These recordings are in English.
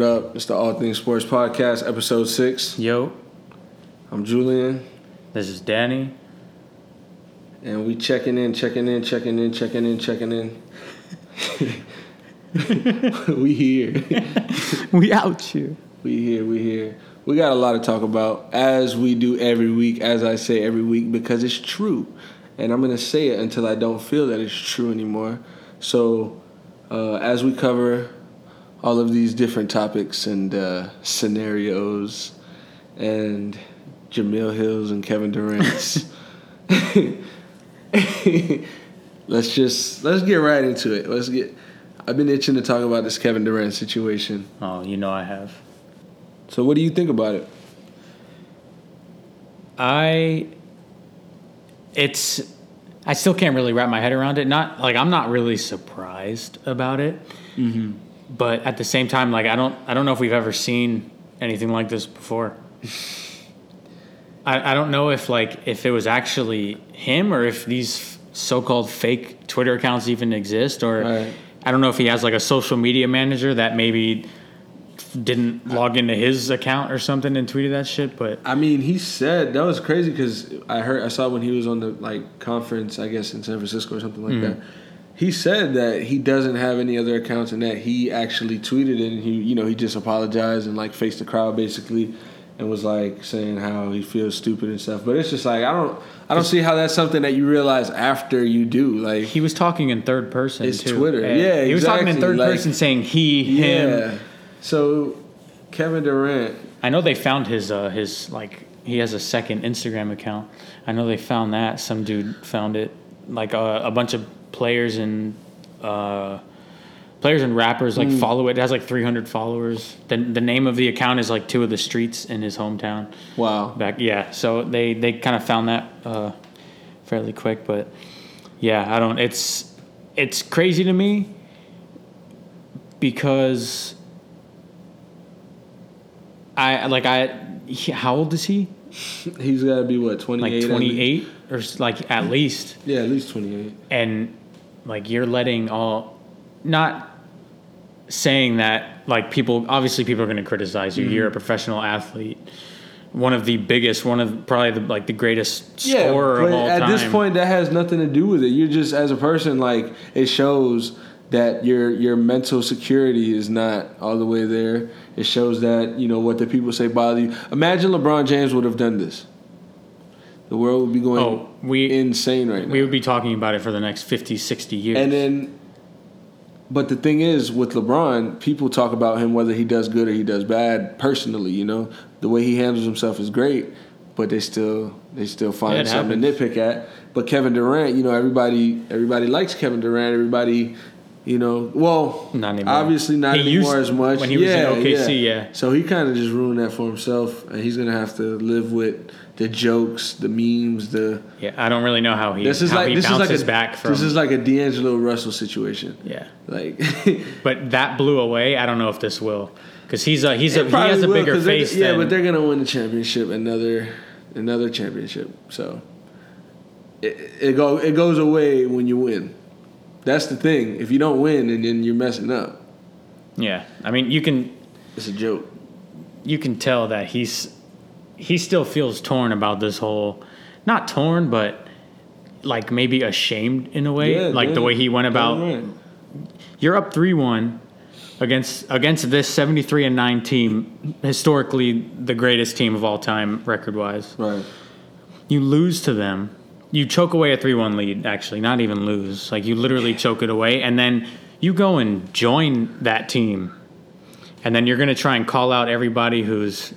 What up? It's the All Things Sports Podcast, episode six. Yo, I'm Julian, this is Danny. and we checking in, checking in, checking in, checking in, checking in. we here. We out here. We here, we here. We got a lot to talk about, as we do every week, as I say every week, because it's true. And I'm going to say it until I don't feel that it's true anymore. So, uh, as we cover all of these different topics and uh, scenarios, and Jemele Hills and Kevin Durant's, let's just let's get right into it. Let's get. I've been itching to talk about this Kevin Durant situation. Oh, you know I have. So, what do you think about it? I. It's. I still can't really wrap my head around it. Not like I'm not really surprised about it, Mm-hmm. But at the same time, like I don't. I don't know if we've ever seen anything like this before. I, I don't know if like if it was actually him or if these so-called fake Twitter accounts even exist or Right. I don't know if he has like a social media manager that maybe didn't log into his account or something and tweeted that shit. But I mean, he said that was crazy because I heard I saw when he was on the like conference, I guess in San Francisco or something like Mm-hmm. that. He said that he doesn't have any other accounts and that he actually tweeted it and he, you know, he just apologized and like faced the crowd basically, and was like saying how he feels stupid and stuff. But it's just like I don't, I don't see how that's something that you realize after you do. Like, he was talking in third person. It's too. Twitter. And Yeah, he was talking in third Like- person, saying he, him. yeah. So, Kevin Durant, I know they found his uh, his like he has a second Instagram account. I know they found that some dude found it like uh, a bunch of players and uh, players and rappers like follow it. It has like 300 followers. The the name of the account is like two of the streets in his hometown. wow, Back yeah, so they they kind of found that uh, fairly quick, but yeah, I don't. It's it's crazy to me because I like I. He, how old is he? he's got to be what twenty Like eight, twenty eight or like at least, Yeah, at least twenty eight. and like you're letting all not saying that like people obviously people are going to criticize you. Mm-hmm. You're a professional athlete. One of the biggest, one of probably the like the greatest scorer but of all at time. this point, that has nothing to do with it. You're just as a person, like it shows that your your mental security is not all the way there. It shows that you know what the people say bother you. Imagine LeBron James would have done this. The world would be going Oh, we- insane right now. we would be talking about it for the next 50, 60 years. and then, but the thing is, with LeBron, people talk about him whether he does good or he does bad. Personally, you know, the way he handles himself is great, but they still they still find Yeah, something to nitpick at. But Kevin Durant, you know, everybody everybody likes Kevin Durant. Everybody, you know, well, Not anymore. obviously not He anymore as much. when he was in yeah, OKC, yeah. So he kind of just ruined that for himself, and he's gonna have to live with the jokes, the memes, the. yeah, I don't really know how he This is like this is like a, back from. This is like a D'Angelo Russell situation. yeah, Like but that blew away. I don't know if this will because he's a he's a he has a will, bigger face. Yeah, than, but they're gonna win the championship, another another championship. So it, it go it goes away when you win. That's the thing. If you don't win, and then you're messing up. yeah. I mean, you can It's a joke. you can tell that he's he still feels torn about this whole not torn but like maybe ashamed in a way Yeah, like the way he went about Right. you're up 3-1 against against this 73 and 9 team historically the greatest team of all time record wise Right. you lose to them you choke away a 3-1 lead actually not even lose like you literally choke it away and then you go and join that team and then you're going to try and call out everybody who's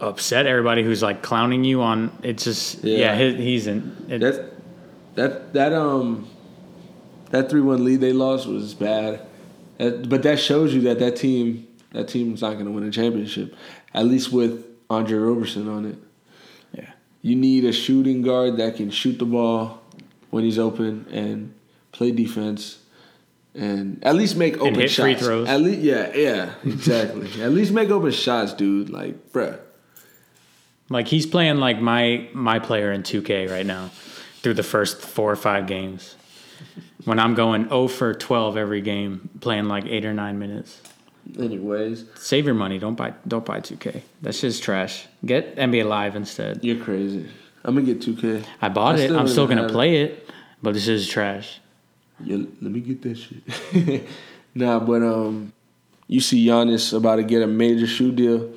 upset everybody who's like clowning you on it's just yeah, Yeah. he, he's in it, That that that um that three one lead they lost was bad. That, but that shows you that that team that team's not going to win a championship. At least with Andre Roberson on it. You need a shooting guard that can shoot the ball when he's open and play defense and at least make open hit shots. free throws. At least, yeah, yeah, exactly. at least make open shots, dude. Like, bruh. like he's playing like my my player in 2k right now through the first four or five games when i'm going 0 for 12 every game playing like eight or nine minutes Anyways, Save your money. Don't buy. Don't buy 2K. That shit's trash. Get NBA Live instead. you're crazy. I'm gonna get 2K. I bought I it. still I'm still gonna have it. play it, but this is trash. Yeah, let me get that shit. nah, but um, you see Giannis about to get a major shoe deal.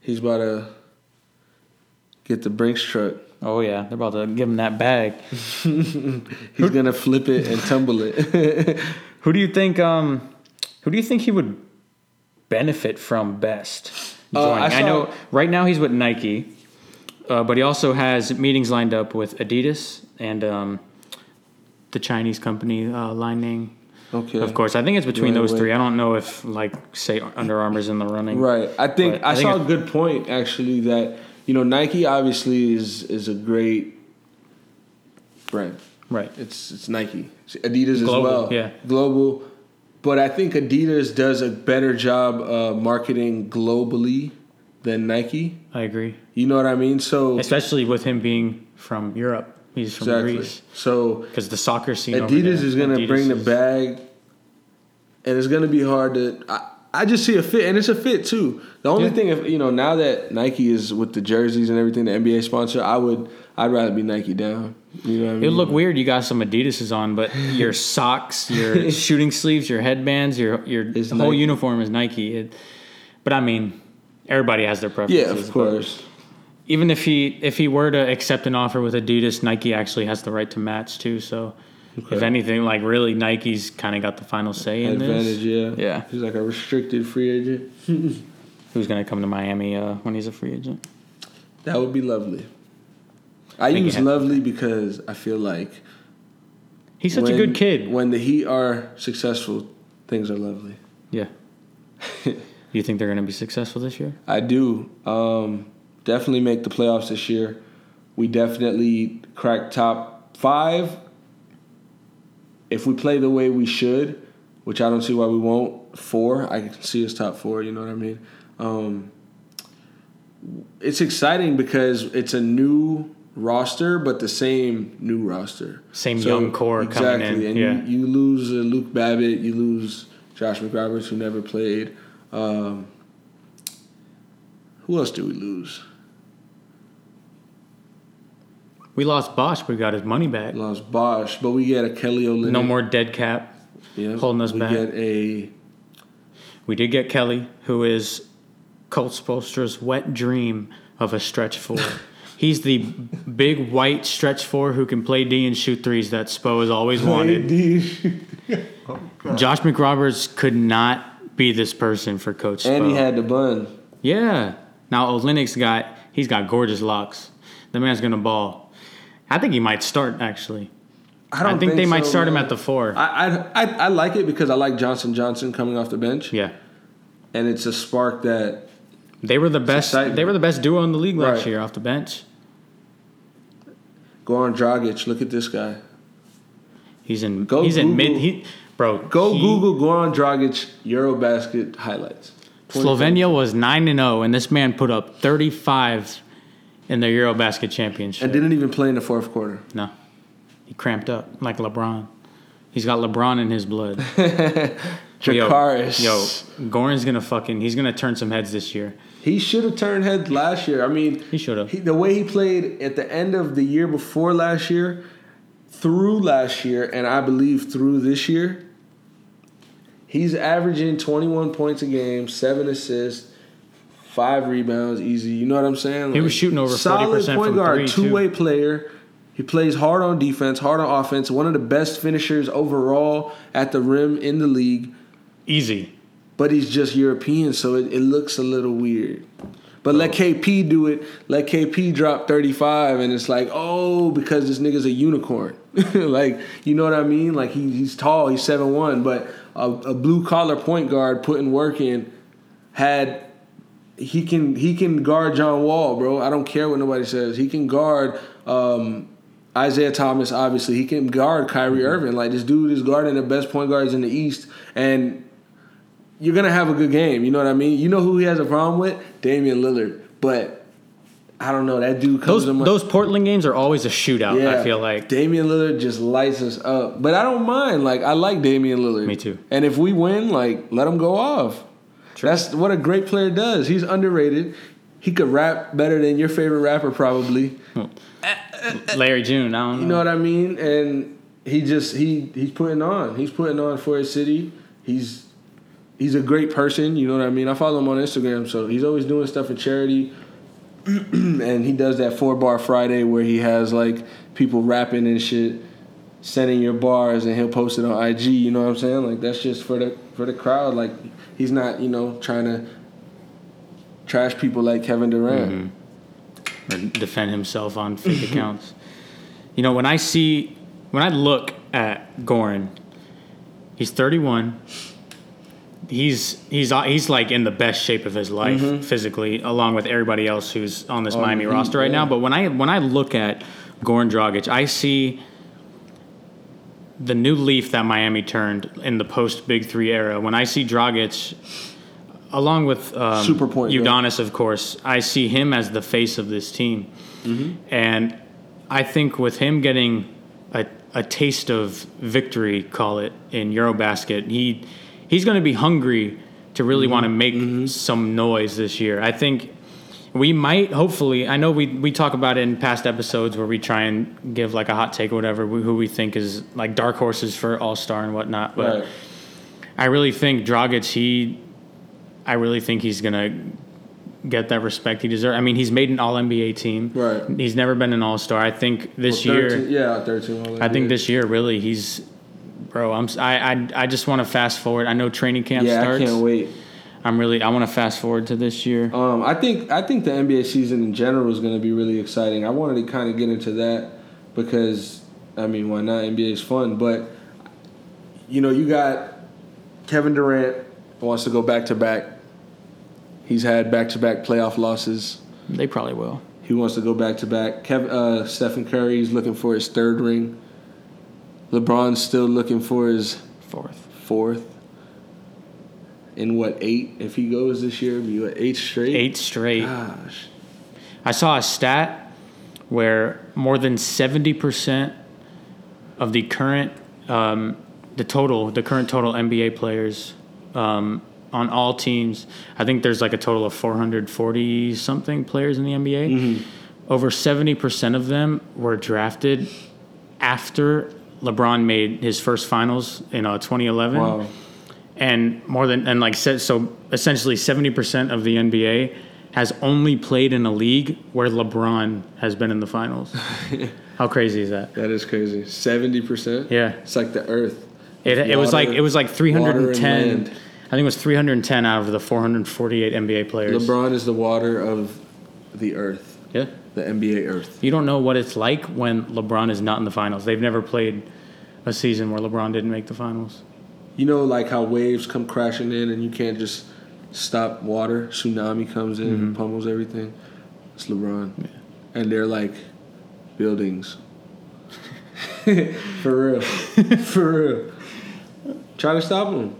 He's about to get the Brinks truck. Oh yeah, they're about to give him that bag. He's gonna flip it and tumble it. Who do you think? Um, who do you think he would benefit from best? Uh, joining? I I, know right now he's with Nike, uh, but he also has meetings lined up with Adidas and um, the Chinese company uh, Li-Ning. okay. Of course, I think it's between Right, those wait. three. I don't know if like say Under Armour's in the running. Right. I think I, I think saw a good point actually that you know Nike obviously is is a great brand. Right. It's it's Nike. Adidas as well. yeah. Global. But I think Adidas does a better job uh, marketing globally than Nike. I agree, You know what I mean? So especially with him being from Europe. He's from exactly. Greece So because the soccer scene. over Adidas there, is gonna bring the bag, and it's gonna be hard to. I, I just see a fit, and it's a fit too. The only Yeah. thing, if you know, now that Nike is with the jerseys and everything, the NBA sponsor, I would, I'd rather be Nike down. You know what I mean? It would look weird. You got some Adidas's on, but your socks, your shooting sleeves, your headbands, your your It's whole Nike. uniform is Nike. It, but I mean, everybody has their preferences. yeah, of course. Even if he if he were to accept an offer with Adidas, Nike actually has the right to match too. So, if anything, like really, Nike's kind of got the final say in Advantage, this. yeah. Yeah. He's like a restricted free agent. Who's gonna come to Miami uh, when he's a free agent? That would be lovely. I it use lovely because I feel like He's such a good kid. When the Heat are successful, things are lovely. yeah. you think they're gonna be successful this year? I do. Um, definitely make the playoffs this year. We definitely crack top five. If we play the way we should, which I don't see why we won't, four. I can see us top four. You know what I mean? Um, it's exciting because it's a new roster, but the same new roster. Same young core coming in, And yeah. you, you lose uh, Luke Babbitt, you lose Josh McRoberts, who never played. Um, who else do we lose? We lost Bosh, but we got his money back. Lost Bosh, but we get a Kelly Olynyk. No more dead cap. yeah, holding us we back. get a We did get Kelly, who is Colt Spoelstra's wet dream of a stretch four. He's the big white stretch four who can play D and shoot threes that Spo has always wanted. Oh, Josh McRoberts could not be this person for Coach Spo. and he had the bun. yeah. Now Olynyk's got he's got gorgeous locks. The man's gonna ball. I think he might start actually. I I, don't think, they might so, start him at the four. I, I I I like it because I like Johnson Johnson coming off the bench, yeah. and it's a spark that They were the best. They were the best duo in the league last Right. year off the bench. Goran Dragic. Look at this guy. He's in. Go he's in mid. He, bro, Go he- Google Goran Dragic Eurobasket highlights. Slovenia was nine and zero, and this man put up thirty five in the EuroBasket championship. and didn't even play in the fourth quarter. no, he cramped up like LeBron. He's got LeBron in his blood. Jakaris. Yo, yo, Goran's gonna fucking. He's gonna turn some heads this year. He should have turned heads last year. I mean, He should have. the way he played at the end of the year before last year, through last year, and I believe through this year, he's averaging 21 points a game, seven assists, five rebounds, easy. You know what I'm saying? He was shooting over solid 40% point from guard, two way player. He plays hard on defense, hard on offense. One of the best finishers overall at the rim in the league Easy. but he's just European, so it, it looks a little weird. But let KP do it. Let KP drop 35, and it's like, oh, because this nigga's a unicorn. like, you know what I mean? Like, he, he's tall, he's 7'1, but a, a blue collar point guard putting work in had. He can he can guard John Wall, bro. I don't care what nobody says. He can guard um, Isaiah Thomas. Obviously, he can guard Kyrie Irving. Like this dude is guarding the best point guards in the East, and you're gonna have a good game. You know what I mean? You know who he has a problem with? Damian Lillard. But I don't know. That dude comes Those those Portland games are always a shootout. I feel like. Damian Lillard just lights us up. But I don't mind. Like I like Damian Lillard. Me too. And if we win, like let him go off. That's what a great player does. He's underrated. He could rap better than your favorite rapper, probably. Larry June. I don't know. You know what I mean? And he just he he's putting on. He's putting on for his city. He's he's a great person. You know what I mean? I follow him on Instagram, so he's always doing stuff for charity. and he does that four bar Friday where he has like people rapping and shit, sending your bars, and he'll post it on IG. You know what I'm saying? Like that's just for the for the crowd. Like he's not you know trying to trash people like Kevin Durant. Mm-hmm. or defend himself on fake mm-hmm. accounts. You know, when I see, when I look at Goran, he's 31. He's he's uh, he's like in the best shape of his life mm-hmm. physically, along with everybody else who's on this oh, Miami he- roster right now. But when I when I look at Goran Dragic, I see the new leaf that Miami turned in the post Big Three era. When I see Dragic, along with um, Super point. Udonis, of course, I see him as the face of this team, mm-hmm. and I think with him getting a, a taste of victory, call it in EuroBasket, he he's going to be hungry to really mm-hmm. want to make mm-hmm. some noise this year. I think we might hopefully i know we, we talk about it in past episodes where we try and give like a hot take or whatever who we think is like dark horses for all-star and whatnot but Right. i really think Dragic, he i really think he's gonna get that respect he deserves i mean he's made an all-nba team Right. he's never been an all-star i think this Well, year yeah, thirteen. all I think this year really he's bro i'm i i, I just want to fast forward i know training camp Yeah, starts I can't wait. I'm really i want to fast forward to this year Um, I think I think the NBA season in general is going to be really exciting. I wanted to kind of get into that because I mean, why not? NBA is fun, but you know, you got Kevin Durant wants to go back to back. He's had back to back playoff losses. they probably will He wants to go back to back. Kevin uh, Stephen Curry is looking for his third ring. LeBron's still looking for his fourth fourth. In what eight? If he goes this year, be what eight straight? eight straight Gosh. I saw a stat where more than 70% of the current, um, the total, the current total NBA players um, on all teams, I think there's like a total of 440 something players in the NBA. Over 70% of them were drafted after LeBron made his first finals in uh, 2011 Wow. And more than and like said so essentially 70% of the NBA has only played in a league where LeBron has been in the finals. How crazy is that? That is crazy. Seventy percent. Yeah. It's like the Earth. It, it was like it was like 310 water and land. I think it was 310 out of the 448 NBA players. LeBron is the water of the Earth, Yeah. the NBA Earth. You don't know what it's like when LeBron is not in the finals. They've never played a season where LeBron didn't make the finals. You know, like how waves come crashing in, and you can't just stop water. Tsunami comes in Mm-hmm. and pummels everything. It's LeBron, and they're like buildings. For real, for real. Try to stop him.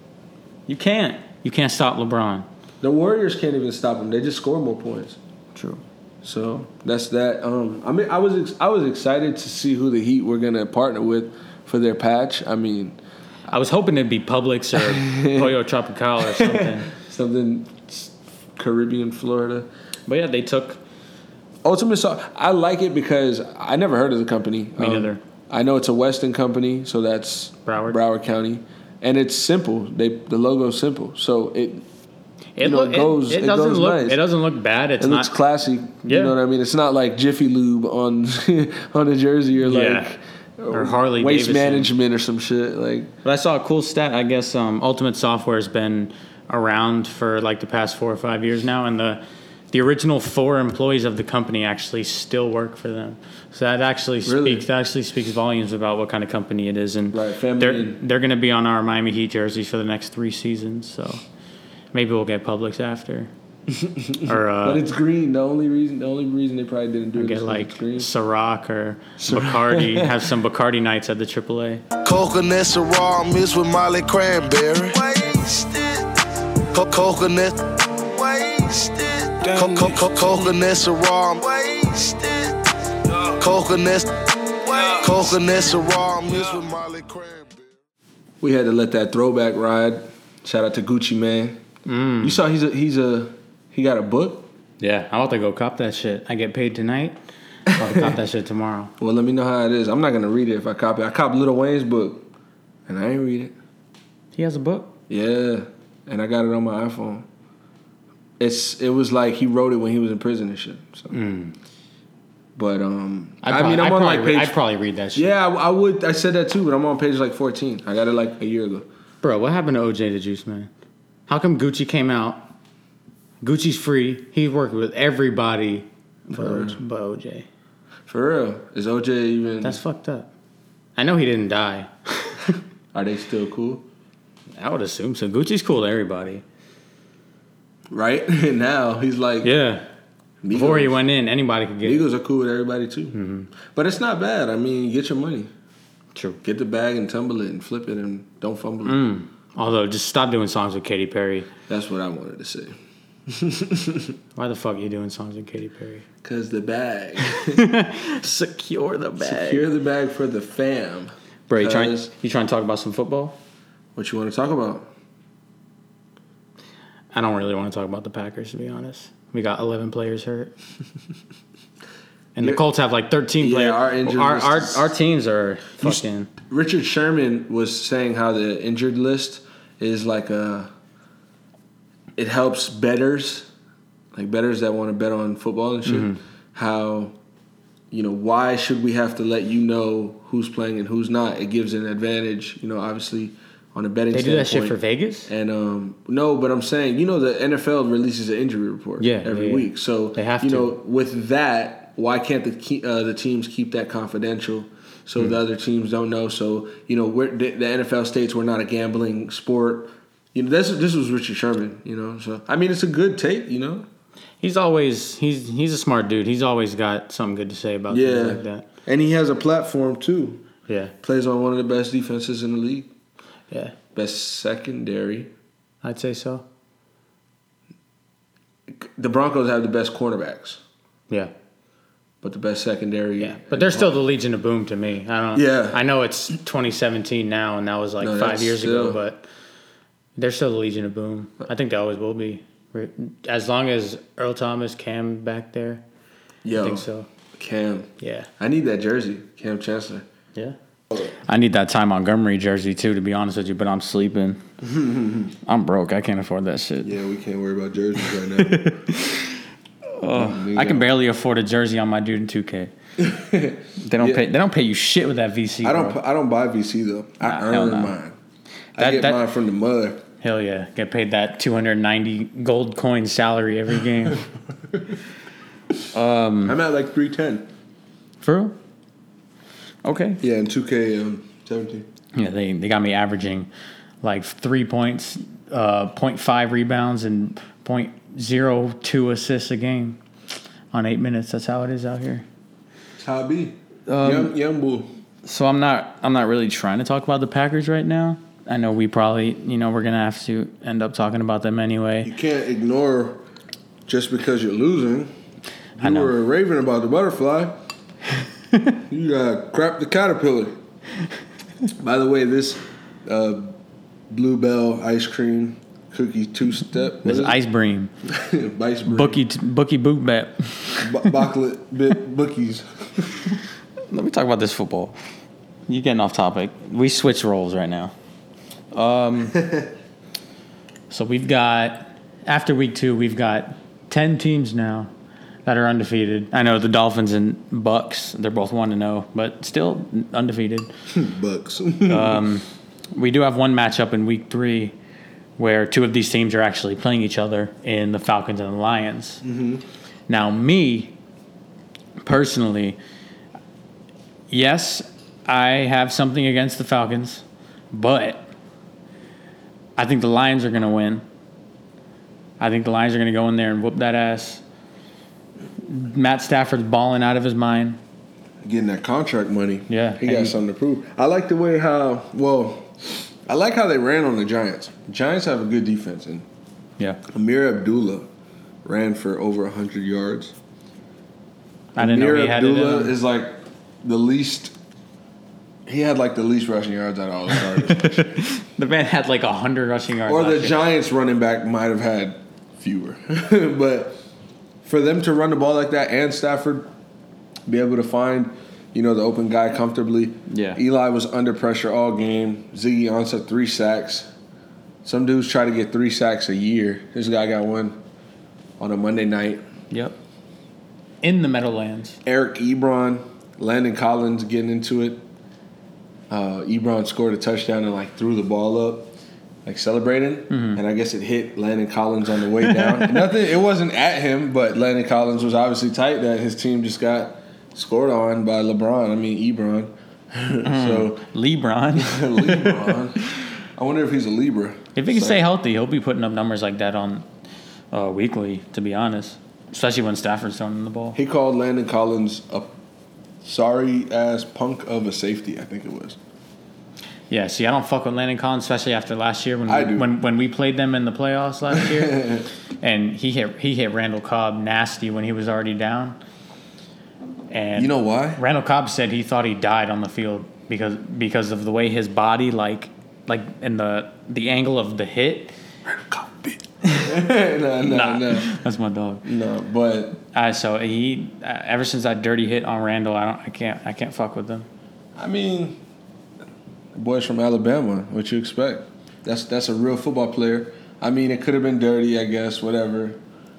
You can't. You can't stop LeBron. The Warriors can't even stop him. They just score more points. True. So that's that. Um, I mean, I was ex- I was excited to see who the Heat were gonna partner with for their patch. I mean, I was hoping it'd be Publix or Pollo Tropical or something. something Caribbean, Florida. But yeah, they took Ultimate Sauce. I like it because I never heard of the company. Me um, neither. I know it's a Weston company, so that's Broward. Broward County, and it's simple. They the logo's simple, so it It, know, look, it goes- It, it doesn't goes look. nice. It doesn't look bad. It's it not. looks classy. Yeah. You know what I mean? It's not like Jiffy Lube on on the jersey or Yeah. Or Harley waste Davidson. management or some shit like. But I saw a cool stat. I guess um, Ultimate Software has been around for like the past four or five years now, and the the original four employees of the company actually still work for them. So that actually Really? speaks that actually speaks volumes about what kind of company it is, and Right, family they're and- they're going to be on our Miami Heat jerseys for the next three seasons. So maybe we'll get Publix after, or uh, But it's green. The only reason, the only reason they probably didn't do it is get 'cause like green. Ciroc or Bacardi. have some Bacardi nights at the AAA. Coconut Ciroc mixed with Molly Cranberry. Wasted. Co- coconut. Wasted. Co- co- co- coconut Ciroc. Coconut. Coconut Ciroc mixed with Molly Cranberry. We had to let that throwback ride. Shout out to Gucci Mane. Mm. You saw he's a he's a he got a book. Yeah, I'm about to go cop that shit. I get paid tonight. I'll to cop that shit tomorrow. Well, let me know how it is. I'm not gonna read it if I copy. I cop Lil Wayne's book, and I ain't read it. He has a book. Yeah, and I got it on my iPhone. It's it was like he wrote it when he was in prison and shit. So. But um, I'd I probably, mean, I'm I'd on like page. I'd probably read that shit. yeah, I, I would. I said that too, but I'm on page like 14. I got it like a year ago. Bro, what happened to OJ the Juice Man? How come Gucci came out? Gucci's free. He's working with everybody but, um, OJ, but OJ. For real, is OJ even? That's fucked up. I know he didn't die. are they still cool? I would assume so. Gucci's cool to everybody. Right now, he's like Yeah. Migos. Before he went in, anybody could get Migos are cool with everybody too. Mm-hmm. But it's not bad. I mean, get your money, True. get the bag and tumble it and flip it and don't fumble it. Mm. Although, just stop doing songs with Katy Perry. That's what I wanted to say. Why the fuck are you doing songs with Katy Perry? Cause the bag, Secure the bag. secure the bag for the fam. Bro, you trying, you trying to talk about some football? What you want to talk about? I don't really want to talk about the Packers, to be honest. We got 11 players hurt. And the Colts have like 13 Yeah, players. our injured our, our, our teams are fucking. Richard Sherman was saying how the injured list is like a. It helps betters, like betters that want to bet on football and shit. Mm-hmm. How, you know, why should we have to let you know who's playing and who's not? It gives an advantage, you know, obviously on a betting. They do that shit for Vegas? And um, no, but I'm saying, you know, the NFL releases an injury report Yeah, every yeah. week. So They have you to. know, with that, why can't the uh, the teams keep that confidential so Hmm. the other teams don't know? So you know, we're, the, the NFL states we're not a gambling sport. You know, this this was Richard Sherman. You know, so I mean, it's a good take. You know, He's always he's he's a smart dude. He's always got something good to say about yeah, things like that. and he has a platform too. Yeah, Plays on one of the best defenses in the league, yeah, best secondary. I'd say so. The Broncos have the best cornerbacks, Yeah, but the best secondary. yeah, but they're still the Legion of Boom to me. I don't. Yeah. I know it's 2017 now, and that was like No, five years still- ago, but they're still the Legion of Boom. I think they always will be, as long as Earl Thomas, Kam back there. Yo, I think so. Kam. Yeah, I need that jersey, Kam Chancellor. yeah. I need that Ty Montgomery jersey too, to be honest with you. But I'm sleeping. I'm broke. I can't afford that shit. Yeah, we can't worry about jerseys right now. I can barely afford a jersey on my dude in 2K. they don't Yeah. pay. They don't pay you shit with that VC. I don't. bro. I don't buy VC though. I Nah, hell earn no. mine. I get that- mine from the mother. Hell yeah, get paid that 290 gold coin salary every game. I'm at like three ten. For real? Okay. Yeah, in two K um, seventeen. Yeah, they they got me averaging like three points, uh, 0.5 rebounds, and 0.02 assists a game on eight minutes. That's how it is out here. That's how it be. Um, young, young bull. So I'm not I'm not really trying to talk about the Packers right now. I know we probably you know we're gonna have to end up talking about them anyway. You can't ignore just because you're losing. I You know. were raving about the butterfly. you got crap the caterpillar. By the way, this uh, Bluebell ice cream cookie two step. This Ice Bream, Ice cream. Bookie Bookie Boot Bet. B- Bocklet bit bookies. Let me talk about this football. You're getting off topic? We switch roles right now. Um, so we've got after week two, we've got ten teams now that are undefeated. I know the Dolphins and Bucks; they're both one to zero, but still undefeated. Bucks. um, We do have one matchup in week three where two of these teams are actually playing each other in the Falcons and the Lions. Now, me personally, yes, I have something against the Falcons, but I think the Lions are going to win. I think the Lions are going to go in there and whoop that ass. Matt Stafford's balling out of his mind. Getting that contract money. Yeah, He got something to prove. I like the way how well I like how they ran on the Giants. Giants have a good defense and Yeah. Ameer Abdullah ran for over 100 yards. I didn't know Ameer he had it Abdullah is like the least. He had like the least rushing yards out of all the starters. The man had like hundred rushing yards. or the year. Giants running back might have had fewer. but for them to run the ball like that and Stafford be able to find, you know, the open guy comfortably. Yeah. Eli was under pressure all game. Ziggy Ansah three sacks. Some dudes try to get three sacks a year. This guy got one on a Monday night. Yep. In the Meadowlands. Eric Ebron, Landon Collins getting into it. Uh, Ebron scored a touchdown and like threw the ball up, like celebrating, Mm-hmm. and I guess it hit Landon Collins on the way down. Nothing, it wasn't at him, but Landon Collins was obviously tight that his team just got scored on by LeBron. I mean Ebron. so LeBron. LeBron. I wonder if he's a Libra. if he can So- stay healthy, he'll be putting up numbers like that on uh, weekly. To be honest, especially when Stafford's throwing the ball. he called Landon Collins a sorry ass punk of a safety. I think it was. Yeah, see, I don't fuck with Landon Collins, especially after last year when we, when when we played them in the playoffs last year, and he hit he hit Randall Cobb nasty when he was already down. And You know why? Randall Cobb said he thought he died on the field because because of the way his body like like in the the angle of the hit. Randall no, no, Nah, no, that's my dog. no. But Uh, so he uh, ever since that dirty hit on Randall, I don't I can't I can't fuck with them. I mean, boys from Alabama. What you expect? That's that's a real football player. I mean, it could have been dirty, I guess, whatever,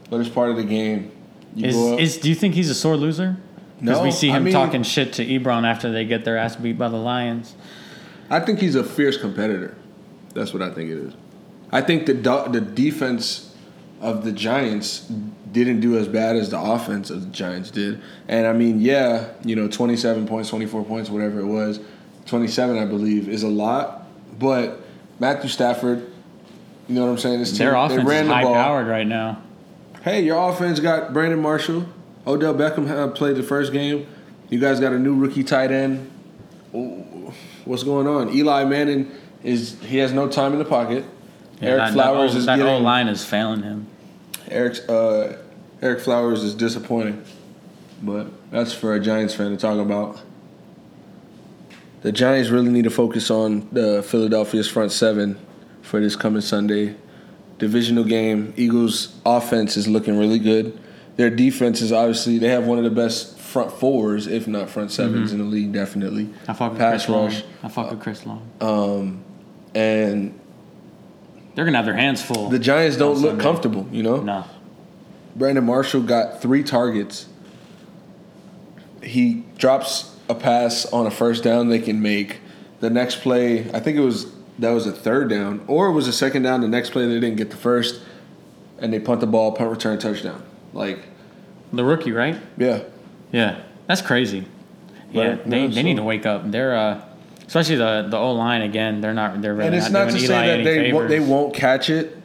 but it's part of the game. You Is, up. is do you think he's a sore loser? Because No, we see I him mean- talking shit to Ebron after they get their ass beat by the Lions. I think he's a fierce competitor. That's what I think it is. I think the do- the defense of the Giants didn't do as bad as the offense of the Giants did. And I mean, yeah, you know, 27 points, 24 points, whatever it was, 27 I believe is a lot, but Matthew Stafford, you know what I'm saying? This Their team, offense they is high ball. powered right now. Hey, your offense got Brandon Marshall. Odell Beckham uh, played the first game. You guys got a new rookie tight end. Ooh, What's going on? Eli Manning is he has no time in the pocket. Ereck that, Flowers that, is that getting whole line is failing him. Ereck's uh, Ereck Flowers is disappointing, but that's for a Giants fan to talk about. The Giants really need to focus on the Philadelphia's front seven for this coming Sunday. Divisional game. Eagles' offense is looking really good. Their defense is obviously they have one of the best front fours, if not front 7s in the league. Definitely. I fuck with Pass Chris Long. I fuck with Chris Long. Um, and They're gonna have their hands full. the Giants don't look Sunday. comfortable. You know. No. Brandon Marshall got three targets. He drops a pass on a first down they can make. The next play, I think it was that was a third down, or it was a second down. The next play they didn't get the first, and they punt the ball, punt return touchdown. Like, The rookie, right? yeah, Yeah. That's crazy. Yeah, they, Yeah, they so- need to wake up. They're uh especially the the O line again, they're not they're really and it's not doing to say that they won't, they won't catch it.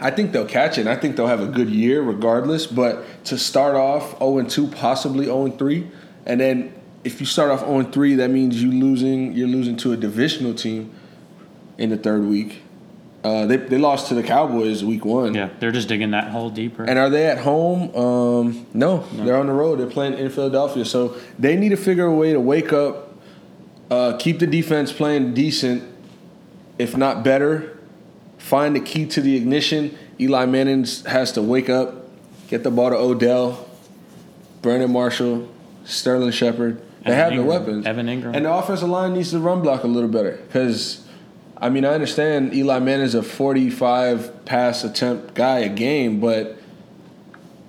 I think they'll catch it. and I think they'll have a good year regardless. But to start off 0 and 2, possibly 0 and 3, and then if you start off 0 and 3, that means you losing you're losing to a divisional team in the third week. Uh, they they lost to the Cowboys week one. Yeah, they're just digging that hole deeper. And are they at home? Um, no, they're on the road. They're playing in Philadelphia, so they need to figure a way to wake up, uh, keep the defense playing decent, if not better. Find the key to the ignition. Eli Manning has to wake up, get the ball to Odell, Brandon Marshall, Sterling Shepard. They Evan have the weapons. Evan Engram. And the offensive line needs to run block a little better because. I mean, I understand Eli Manning's a 45 pass attempt guy a game, but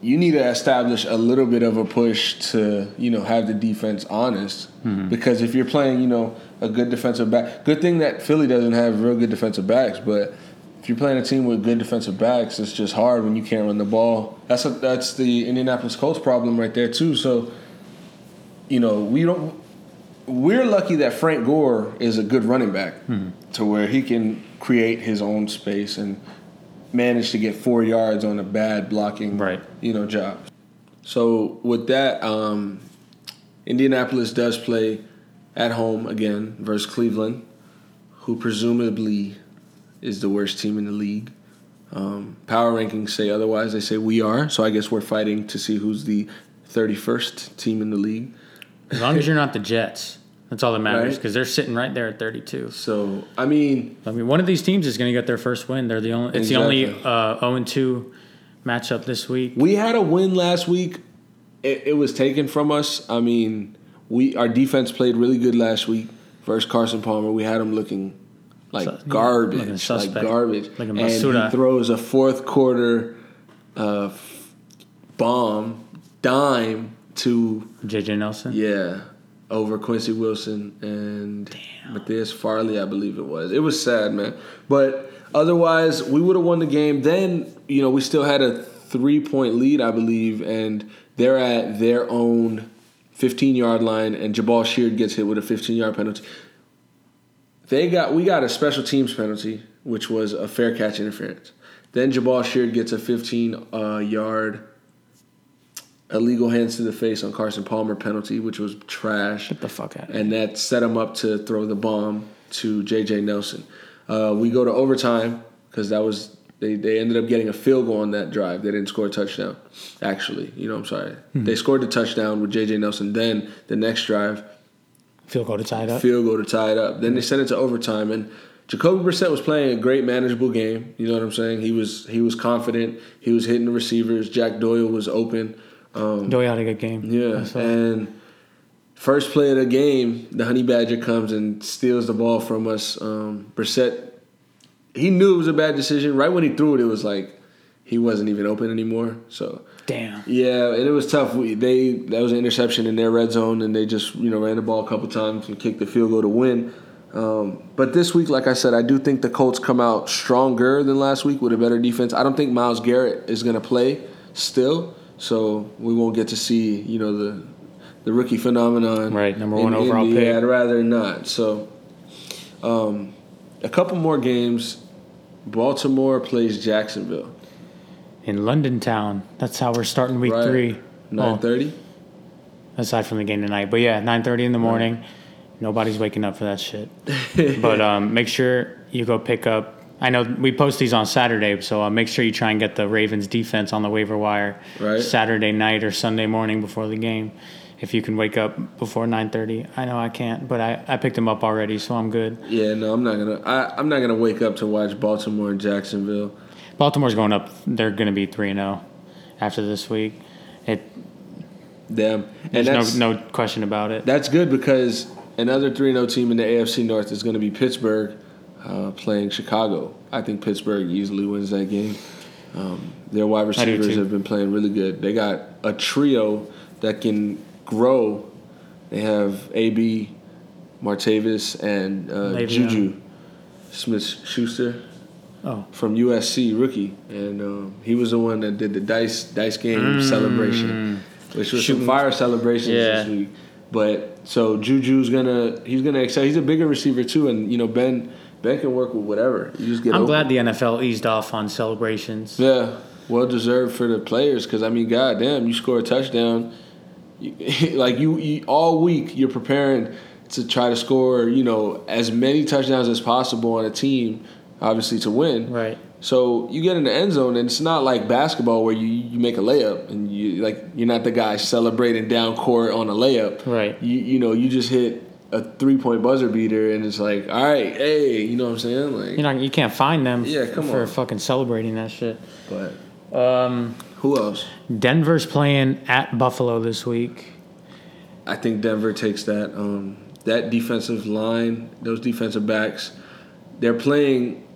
you need to establish a little bit of a push to, you know, have the defense honest. Mm-hmm. Because if you're playing, you know, a good defensive back, good thing that Philly doesn't have real good defensive backs, but if you're playing a team with good defensive backs, it's just hard when you can't run the ball. That's a, that's the Indianapolis Colts problem right there too. So, you know, we don't we're lucky that Frank Gore is a good running back to where he can create his own space and manage to get four yards on a bad blocking Right. you know job. So with that, um, Indianapolis does play at home again versus Cleveland, who presumably is the worst team in the league. Um, power rankings say otherwise. They say we are. So I guess we're fighting to see who's the 31st team in the league. As long as you're not the Jets, that's all that matters Right. because they're sitting right there at 32. So I mean, I mean, one of these teams is going to get their first win. They're the only. It's the only Exactly. uh, 0 and 2 matchup this week. we had a win last week. It, it was taken from us. I mean, we our defense played really good last week versus Carson Palmer. We had him looking like So- garbage, like suspect. garbage. Like a and he throws a fourth quarter uh, f- bomb dime to JJ Nelson. yeah over Quincy Wilson and Matthias Farley, I believe it was. It was sad, man. But otherwise, we would have won the game. Then you know we still had a three point lead, I believe, and they're at their own 15 yard line, and Jabaal Sheard gets hit with a 15 yard penalty. They got we got a special teams penalty, which was a fair catch interference. Then Jabaal Sheard gets a 15 uh, yard illegal hands to the face on Carson Palmer penalty, which was trash, Get the fuck out and that set him up to throw the bomb to J.J. Nelson. Uh, we go to overtime because that was they, they ended up getting a field goal on that drive. They didn't score a touchdown. Actually, you know, I'm sorry. They scored the touchdown with J.J. Nelson. Then the next drive, Field goal to tie it up. field goal to tie it up. Then they sent it to overtime, and Jacoby Brissett was playing a great manageable game. You know what I'm saying? He was he was confident. He was hitting the receivers. Jack Doyle was open. Um, Doyle had a good game. yeah, and first play of the game, the Honey Badger comes and steals the ball from us. Um, Brissett, he knew it was a bad decision. Right when he threw it, it was like he wasn't even open anymore. So Damn. yeah, and it was tough. We, they that was an interception in their red zone, and they just you know ran the ball a couple times and kicked the field goal to win. Um, but this week, like I said, I do think the Colts come out stronger than last week with a better defense. I don't think Myles Garrett is going to play still, so we won't get to see you know the the rookie phenomenon. Right, number in one overall Indy. pick. I'd rather not. So, um, a couple more games. Baltimore plays Jacksonville. In London town. That's how we're starting week Right. three. Nine Oh, thirty. aside from the game tonight. But yeah, 9.30 in the morning. Nobody's waking up for that shit. but um, make sure you go pick up. I know we post these on Saturday, so uh, make sure you try and get the Ravens defense on the waiver wire Right. Saturday night or Sunday morning before the game. If you can wake up before 9.30. I know I can't, but I, I picked them up already, so I'm good. Yeah, no, I'm not gonna. I, I'm not gonna wake up to watch Baltimore and Jacksonville. Baltimore's going up. They're going to be 3 and 0 after this week. It, Damn, and there's that's no, no question about it. that's good because another three 0 team in the AFC North is gonna be Pittsburgh uh, playing Chicago. I think Pittsburgh easily wins that game. Um, their wide receivers have been playing really good. They got a trio that can grow. They have AB, Martavis, and uh, Juju Smith Schuster. Oh. from USC rookie, and um, he was the one that did the dice dice game celebration, which was some fire celebrations Yeah. this week. But so Juju's gonna he's gonna excel. He's a bigger receiver too, and you know Ben Ben can work with whatever. You just get. I'm open. glad the NFL eased off on celebrations. Yeah, well deserved for the players because I mean, goddamn, you score a touchdown, you, like you, you all week you're preparing to try to score, you know, as many touchdowns as possible on a team, obviously to win. Right. So you get in the end zone, and it's not like basketball where you, you make a layup and you like you're not the guy celebrating down court on a layup. Right. You you know you just hit a three point buzzer beater, and it's like, all right, hey, you know what I'm saying? Like, You know, you can't find them Yeah, come for on. fucking celebrating that shit. but Um, who else? Denver's playing at Buffalo this week. I think Denver takes that. Um, that defensive line, those defensive backs, they're playing.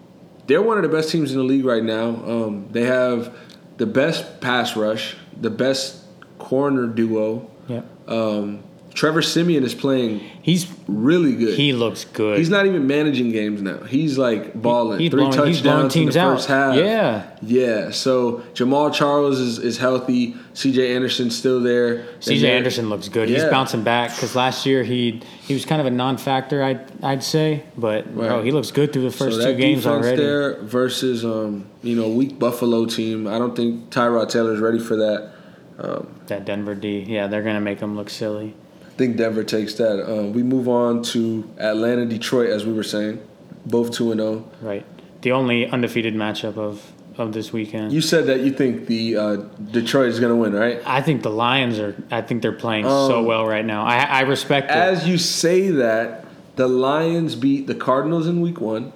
They're one of the best teams in the league right now. Um, they have the best pass rush, the best corner duo. Yep. Um, Trevor Siemian is playing He's really good. he looks good. He's not even managing games now. He's like balling. He's Three blowing, touchdowns he's in the out. first half. Yeah. Yeah. So Jamaal Charles is, is healthy. C.J. Anderson's still there. CJ And Anderson looks good. He's bouncing back because last year he he was kind of a non-factor, I'd I'd say, but bro, he looks good through the first so two games already. there versus um, you know weak Buffalo team. I don't think Tyrod Taylor's ready for that. Um, That Denver D, yeah, they're gonna make him look silly. I think Denver takes that. Um, we move on to Atlanta, Detroit, as we were saying, both two and oh. zero. Right. The only undefeated matchup of of this weekend. You said that you think the uh, Detroit is going to win, right? I think the Lions are. I think they're playing so Um, well right now. I, I respect it. As you say that, the Lions beat the Cardinals in Week One,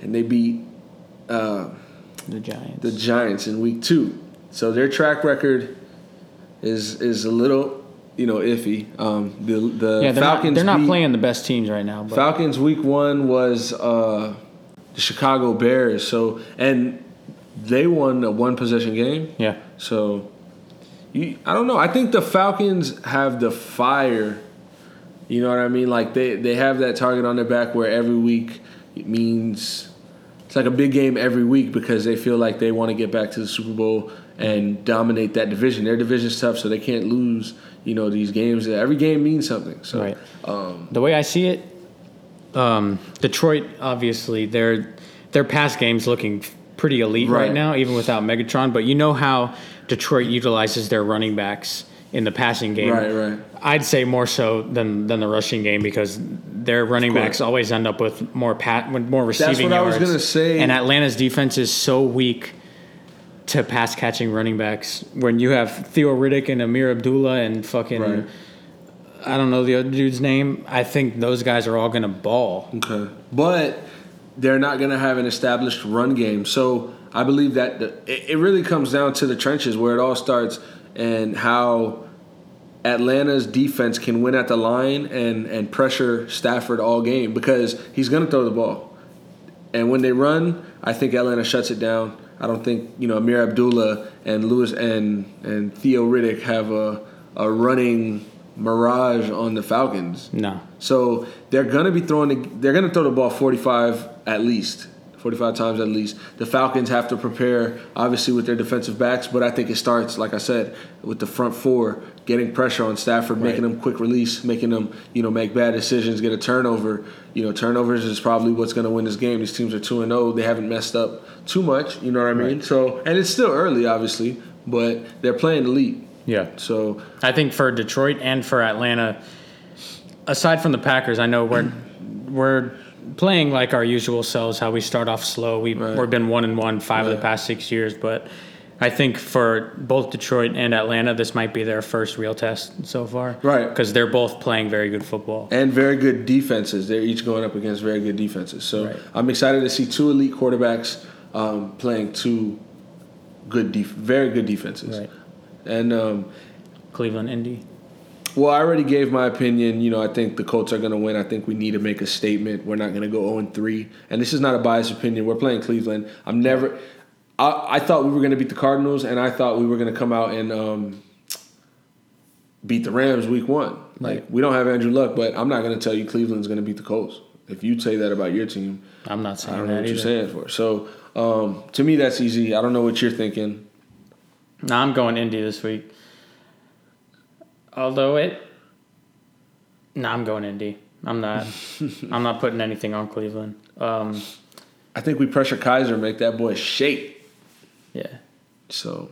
and they beat uh, the Giants. the Giants in Week Two. So their track record is is a little, you know, iffy. Um, the the yeah, they're Falcons not, they're not playing the best teams right now. But Falcons week one was uh, the Chicago Bears. So and they won a one possession game. yeah, So you, I don't know. I think the Falcons have the fire. You know what I mean? Like they they have that target on their back where every week it means it's like a big game every week because they feel like they want to get back to the Super Bowl and dominate that division. Their division's tough, so they can't lose. You know these games. Every game means something. So Right. um, the way I see it, um, Detroit obviously their their pass game's looking pretty elite right. Right. now, even without Megatron. But you know how Detroit utilizes their running backs in the passing game. Right, right. I'd say more so than than the rushing game because their running backs always end up with more pat with more receiving That's what I was gonna say. And Atlanta's defense is so weak to pass catching running backs when you have Theo Riddick and Ameer Abdullah and fucking Right. I don't know the other dude's name. I think those guys are all gonna ball. Okay. But they're not to have an established run game. So I believe that the, it, it really comes down to the trenches where it all starts and how Atlanta's defense can win at the line and, and pressure Stafford all game because he's going to throw the ball. And when they run, I think Atlanta shuts it down. I don't think you know Ameer Abdullah and Lewis and and Theo Riddick have a a running mirage on the Falcons. No. So they're gonna be throwing. The, they're gonna throw the ball 45 at least, 45 times at least. The Falcons have to prepare, obviously, with their defensive backs. But I think it starts, like I said, with the front four getting pressure on Stafford, making them quick release, making them you know make bad decisions, get a turnover. You know, turnovers is probably what's gonna win this game. These teams are two and zero. They haven't messed up too much. You know what I mean? So and it's still early, obviously, but they're playing elite. Yeah. So I think for Detroit and for Atlanta, aside from the Packers, I know we're we're playing like our usual selves. How we start off slow. We Right. we've been one and one five of the past six years, but I think for both Detroit and Atlanta, this might be their first real test so far. Right. Because they're both playing very good football. and very good defenses. They're each going up against very good defenses. So Right. I'm excited to see two elite quarterbacks um, playing two good, def- very good defenses. Right. And um, Cleveland, Indy. Well, I already gave my opinion. You know, I think the Colts are going to win. I think we need to make a statement. We're not going to go 0 3. And this is not a biased opinion. We're playing Cleveland. I'm never. I, I thought we were going to beat the Cardinals, and I thought we were going to come out and um, beat the Rams week one. Like we don't have Andrew Luck, but I'm not going to tell you Cleveland's going to beat the Colts. If you say that about your team, I'm not saying I don't know that what you're saying for. So um, to me, that's easy. I don't know what you're thinking. No, I'm going Indy this week. Although it, no, I'm going Indy. I'm not. I'm not putting anything on Cleveland. Um, I think we pressure Kizer, make that boy shake. yeah, So,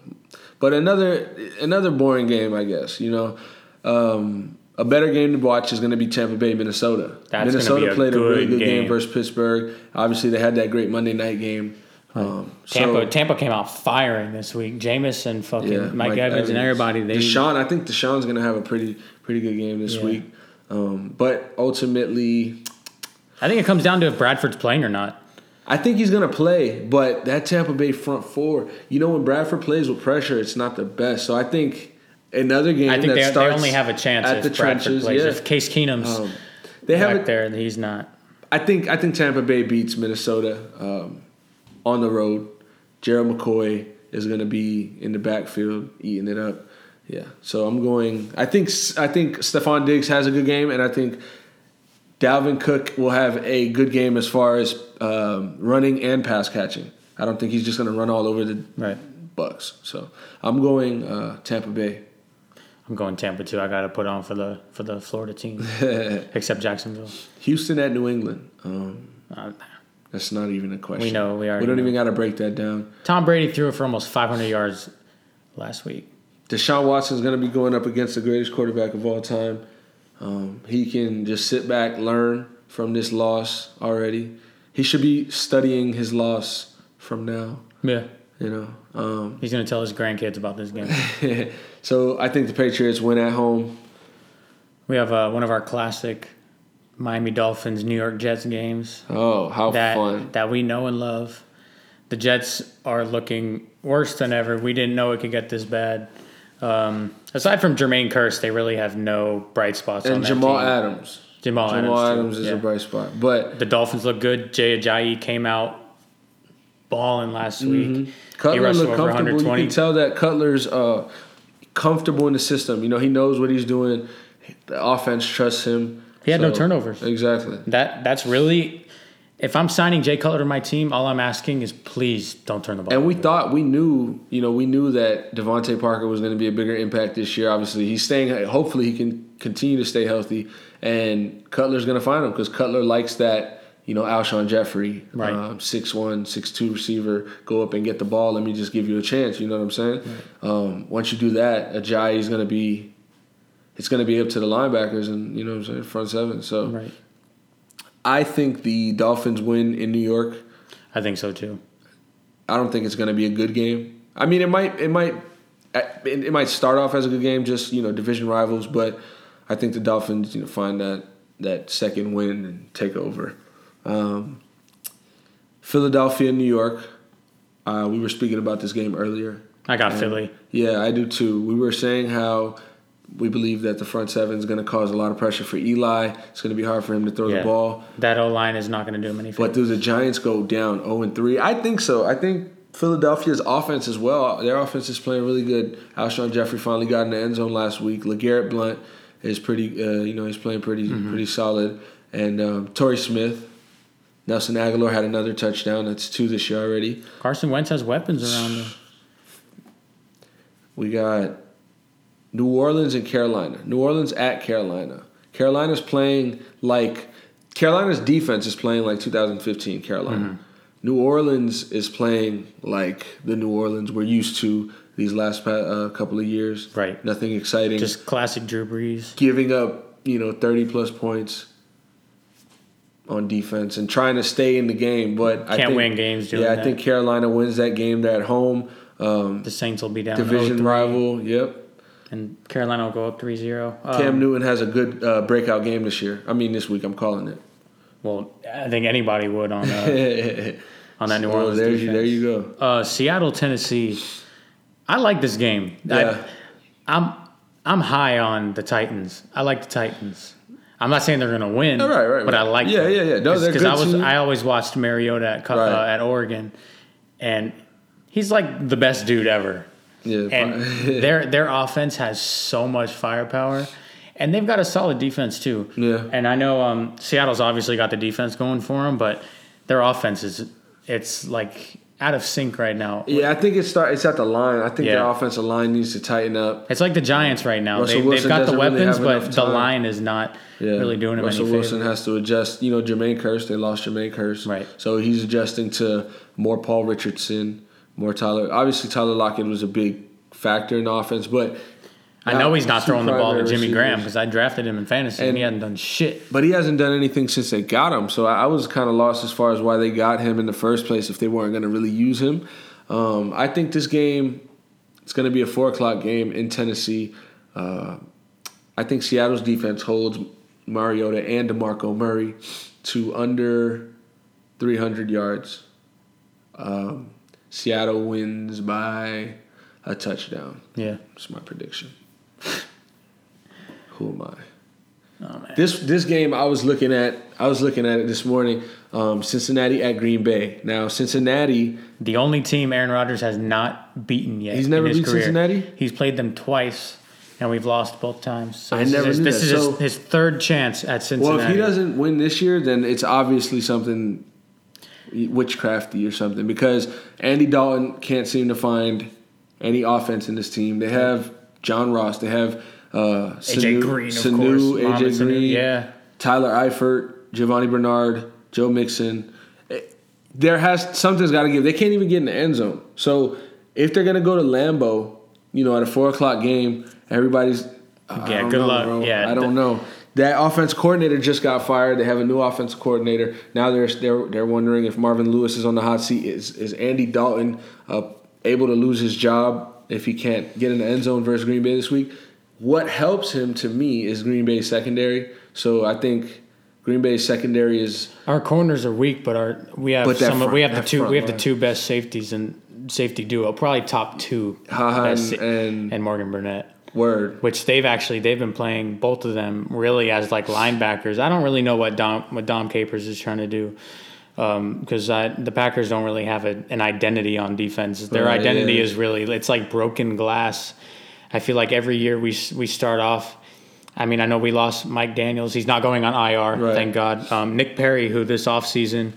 but another another boring game, I guess. You know, um, a better game to watch is going to be Tampa Bay, Minnesota. That's Minnesota played a really good good game. game. versus Pittsburgh. Obviously, they had that great Monday night game. Um, Tampa. so, Tampa came out firing this week. Jameis and fucking yeah, Mike, Evans, and everybody. They DeSean, I think DeSean's going to have a pretty pretty good game this Yeah. week. Um, but ultimately, I think it comes down to if Bradford's playing or not. I think he's gonna play, but that Tampa Bay front four, you know, when Bradford plays with pressure, it's not the best. So I think another game I think that they, they only have a chance at if the Bradford trenches. plays. Yeah, If Case Keenum's um, they have back it. there, and he's not. I think I think Tampa Bay beats Minnesota um, on the road. Gerald McCoy is gonna be in the backfield eating it up. Yeah, so I'm going. I think I think Stefon Diggs has a good game, and I think Dalvin Cook will have a good game as far as um, running and pass catching. I don't think he's just going to run all over the Right. Bucks. So I'm going uh, Tampa Bay. I'm going Tampa too. I got to put on for the for the Florida team, except Jacksonville. Houston at New England. Um, Uh, that's not even a question. We know, we already We don't know. even got to break that down. Tom Brady threw it for almost 500 yards last week. Deshaun Watson is going to be going up against the greatest quarterback of all time. Um, he can just sit back, learn from this loss already. He should be studying his loss from now. Yeah. You know. Um, He's gonna tell his grandkids about this game. so I think the Patriots win at home. we have uh, one of our classic Miami Dolphins New York Jets games Oh, how that fun! that we know and love. The Jets are looking worse than ever. We didn't know it could get this bad. Um, aside from Jermaine Kearse, they really have no bright spots on And that Jamal team. Adams. Jamal, Jamal Adams, Adams is Yeah. a bright spot, but The Dolphins look good. Jay Ajayi came out balling last week. He Mm-hmm. Cutler rushed looked over comfortable. You can tell that Cutler's uh, comfortable in the system. You know, he knows what he's doing. The offense trusts him. He had no turnovers. Exactly. That that's really. If I'm signing Jay Cutler to my team, all I'm asking is please don't turn the ball. And we over. thought we knew, you know, we knew that DeVante Parker was going to be a bigger impact this year. Obviously, he's staying. Hopefully, he can continue to stay healthy, and Cutler's going to find him because Cutler likes that. You know, Alshon Jeffery, Right. um, 6'1", 6'2", receiver, go up and get the ball. Let me just give you a chance. You know what I'm saying? Um, once you do that, Ajayi is going to be, it's going to be up to the linebackers and you know what I'm saying, front seven. So right. I think the Dolphins win in New York. I think so too. I don't think it's going to be a good game. I mean, it might, it might, it, it might start off as a good game, just you know, division rivals. But I think the Dolphins, you know, find that that second win and take over. Um, Philadelphia, New York. Uh, we were speaking about this game earlier. I got Philly. Yeah, I do too. We were saying how we believe that the front seven is going to cause a lot of pressure for Eli. It's going to be hard for him to throw Yeah. the ball. That O line is not going to do him any favors. But do the Giants go down 0 and 3? I think so. I think Philadelphia's offense as well. Their offense is playing really good. Alshon Jeffery finally got in the end zone last week. LeGarrette Blunt is pretty. Uh, you know, he's playing pretty pretty solid. And um, Torrey Smith, Nelson Agholor had another touchdown. That's two this year already. Carson Wentz has weapons around him. We got New Orleans and Carolina. New Orleans at Carolina. Carolina's playing like Carolina's defense is playing like 2015 Carolina. New Orleans is playing like the New Orleans we're used to these last uh, couple of years. Right. Nothing exciting. Just classic Drew Brees. giving up, you know, 30 plus points on defense and trying to stay in the game, but I Can't think, win games doing Yeah, I that. think Carolina wins that game. They're at home. Um, The Saints will be down division 0-3, rival. Yep. And Carolina will go up 3-0. Um, Cam Newton has a good uh, breakout game this year. I mean, this week I'm calling it. Well, I think anybody would on uh, on that New Orleans there defense. you there you go. Uh, Seattle, Tennessee. I like this game. Yeah. I, I'm I'm high on the Titans. I like the Titans. I'm not saying they're going to win, Oh, right, right, but I right. like Yeah, them. yeah, yeah. No, because I was. I always watched Mariota at Right. uh, at Oregon, and he's like the best dude ever. Yeah, And their their offense has so much firepower, and they've got a solid defense too. Yeah. And I know um, Seattle's obviously got the defense going for them, but their offense is it's like out of sync right now. yeah. I think it start. It's at the line. I think Yeah. their offensive line needs to tighten up. It's like the Giants right now. Russell They, they've got the doesn't really weapons, but the line is not Yeah. really doing him Russell Wilson favors. has to adjust. You know, Jermaine Kearse. They lost Jermaine Kearse. Right. So he's adjusting to more Paul Richardson, more Tyler. Obviously, Tyler Lockett was a big factor in the offense, but I know he's not throwing the ball to Jimmy Graham because I drafted him in fantasy and, And- he hadn't done shit. But he hasn't done anything since they got him. So I, I was kind of lost as far as why they got him in the first place if they weren't going to really use him. Um, I think this game, it's going to be a four o'clock game in Tennessee. Uh, I think Seattle's defense holds Mariota and DeMarco Murray to under 300 yards. Um, Seattle wins by a touchdown. Yeah. That's my prediction. Who am I? Oh man. This this game I was looking at I was looking at it this morning. Um, Cincinnati at Green Bay. Now Cincinnati, The only team Aaron Rodgers has not beaten yet. He's never beat. Cincinnati? He's played them twice, and we've lost both times. So I this never is, knew this that. is his, his third chance at Cincinnati. well, if he doesn't win this year, then it's obviously something witchcrafty or something because Andy Dalton can't seem to find any offense in this team. They have John Ross. They have uh, AJ Sanu- Green, of Sanu, course. AJ Mohamed Sanu, Green, yeah. Tyler Eifert, Giovani Bernard, Joe Mixon. Eh, There has something's got to give. They can't even get in the end zone. So if they're gonna go to Lambeau, you know, at a four o'clock game, everybody's Yeah, good know, luck. bro. Yeah, I don't the- know. That offense coordinator just got fired. They have a new offense coordinator. Now they're they're they're wondering if Marvin Lewis is on the hot seat. Is is Andy Dalton uh, able to lose his job if he can't get in the end zone versus Green Bay this week? What helps him to me is Green Bay secondary. So I think Green Bay secondary is Our corners are weak, but our we have some. front- we have the two. front We have the two best safeties and safety duo. Probably top two. Haha best and, and and Morgan Burnett. Word. which they've actually they've been playing both of them really as like linebackers. I don't really know what Dom what Dom Capers is trying to do because the Packers don't really have a, an identity on defense. Their Right, identity is really it's like broken glass. I feel like every year we we start off. I mean, I know we lost Mike Daniels. He's not going on IR, Right. thank God. Um, Nick Perry, who this offseason,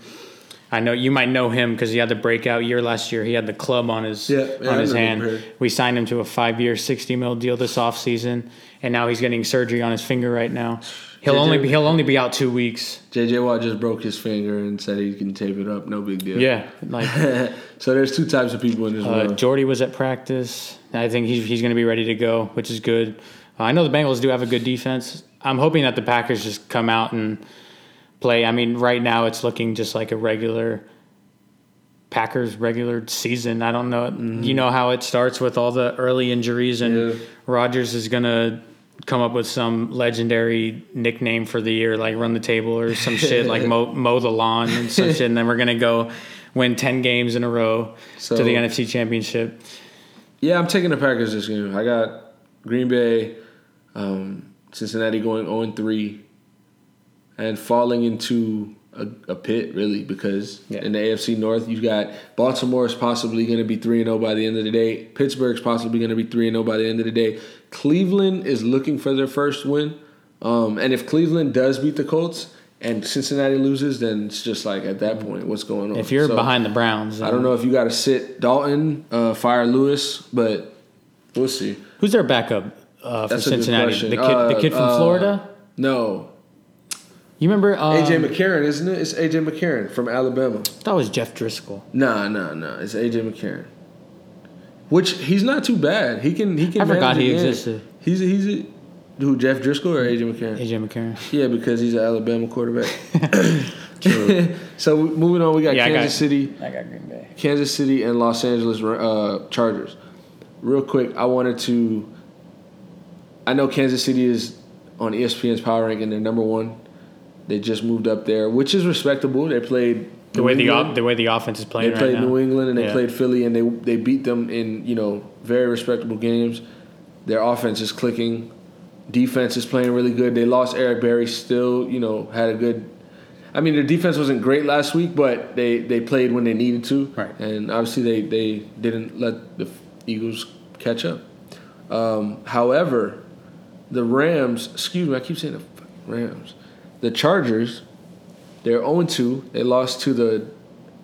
I know you might know him because he had the breakout year last year. He had the club on his Yeah, yeah, on his hand. We signed him to a five year, sixty mil deal this offseason, and now he's getting surgery on his finger right now. He'll JJ only be he'll only be out two weeks. JJ Watt just broke his finger and said he can tape it up. No big deal. Yeah, like so there's two types of people in this uh, world. Jordy was at practice. I think he's he's going to be ready to go, which is good. Uh, I know the Bengals do have a good defense. I'm hoping that the Packers just come out and play. I mean, right now it's looking just like a regular Packers regular season. I don't know. You know how it starts with all the early injuries, and Yeah. Rodgers is going to come up with some legendary nickname for the year, like run the table or some shit, like mow, mow the lawn and some shit. And then we're going to go win 10 games in a row So- to the NFC Championship. Yeah, I'm taking the Packers this game. I got Green Bay, um, Cincinnati going 0 3, and falling into a, a pit really because Yeah. in the AFC North you've got Baltimore is possibly going to be 3 and 0 by the end of the day. Pittsburgh's possibly going to be 3 and 0 by the end of the day. Cleveland is looking for their first win, um, and if Cleveland does beat the Colts and Cincinnati loses, then it's just like at that point, what's going on? If you're So- behind the Browns, I don't know if you got to sit Dalton, uh, fire Lewis, but we'll see. Who's their backup uh, for Cincinnati? The kid, the Uh, kid from uh, Florida. No, You remember um, AJ McCarron, isn't it? It's AJ McCarron from Alabama. That was Jeff Driskel. Nah, nah, nah. It's AJ McCarron. Which he's not too bad. He can he can. I forgot he a game. existed. He's a, he's a, who Jeff Driskel or AJ McCarron? AJ McCarron. Yeah, because he's an Alabama quarterback. so moving on, we got Yeah, I Kansas got- City. I got Green Bay. Kansas City and Los Angeles uh, Chargers. Real quick, I wanted to. I know Kansas City is on ESPN's power ranking. They're number one. They just moved up there, which is respectable. They played The way the op- the way the offense is playing. they played right. New England and they Yeah. played Philly, and they they beat them in you know very respectable games. Their offense is clicking. Defense is playing really good. They lost Eric Berry. Still, you know, had a good. I mean, their defense wasn't great last week, but they, they played when they needed to. Right. And obviously, they, they didn't let the Eagles catch up. Um, however, the Rams, excuse me, I keep saying the Rams. The Chargers, they're 0 2. They lost to the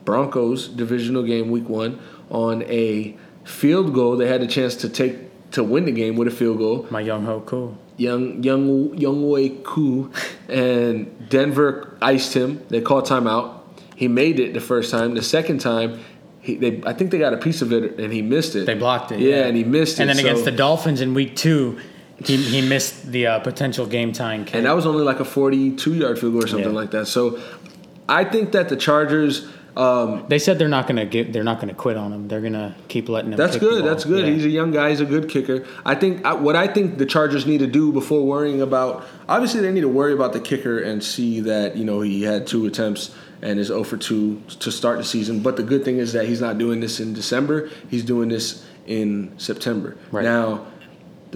Broncos divisional game week one on a field goal. They had a chance to take to win the game with a field goal. My young ho, cool. Young Young Younghoe Koo and Denver iced him. They called timeout. He made it the first time. The second time, he they I think they got a piece of it and he missed it. They blocked it. Yeah, and he missed it. And then against the Dolphins in week two, he, he missed the uh, potential game tying kick. and that was only like a 42 yard field goal or something Yeah. like that. So I think that the Chargers. Um, they said they're not gonna get they're not gonna quit on him. They're gonna keep letting him. That's good. That's good. Yeah. He's a young guy. He's a good kicker. I think I, what I think the Chargers need to do before worrying about obviously they need to worry about the kicker and see that you know he had two attempts and is 0 for 2 to start the season. But the good thing is that he's not doing this in December. He's doing this in September. Right. Now,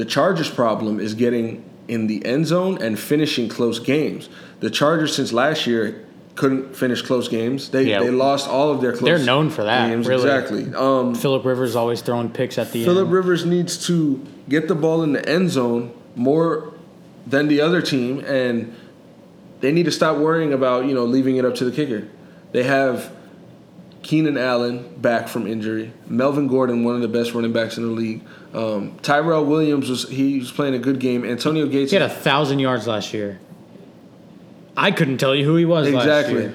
the Chargers' problem is getting in the end zone and finishing close games. The Chargers since last year couldn't finish close games. They Yeah. they lost all of their close They're known for that, games. really. Exactly. Um, Philip Rivers always throwing picks at the Philip. Rivers needs to get the ball in the end zone more than the other team, and they need to stop worrying about you know leaving it up to the kicker. They have Keenan Allen back from injury, Melvin Gordon, one of the best running backs in the league. Um, Tyrell Williams was he was playing a good game. Antonio Gates He had a thousand yards last year. I couldn't tell you who he was last exactly, year.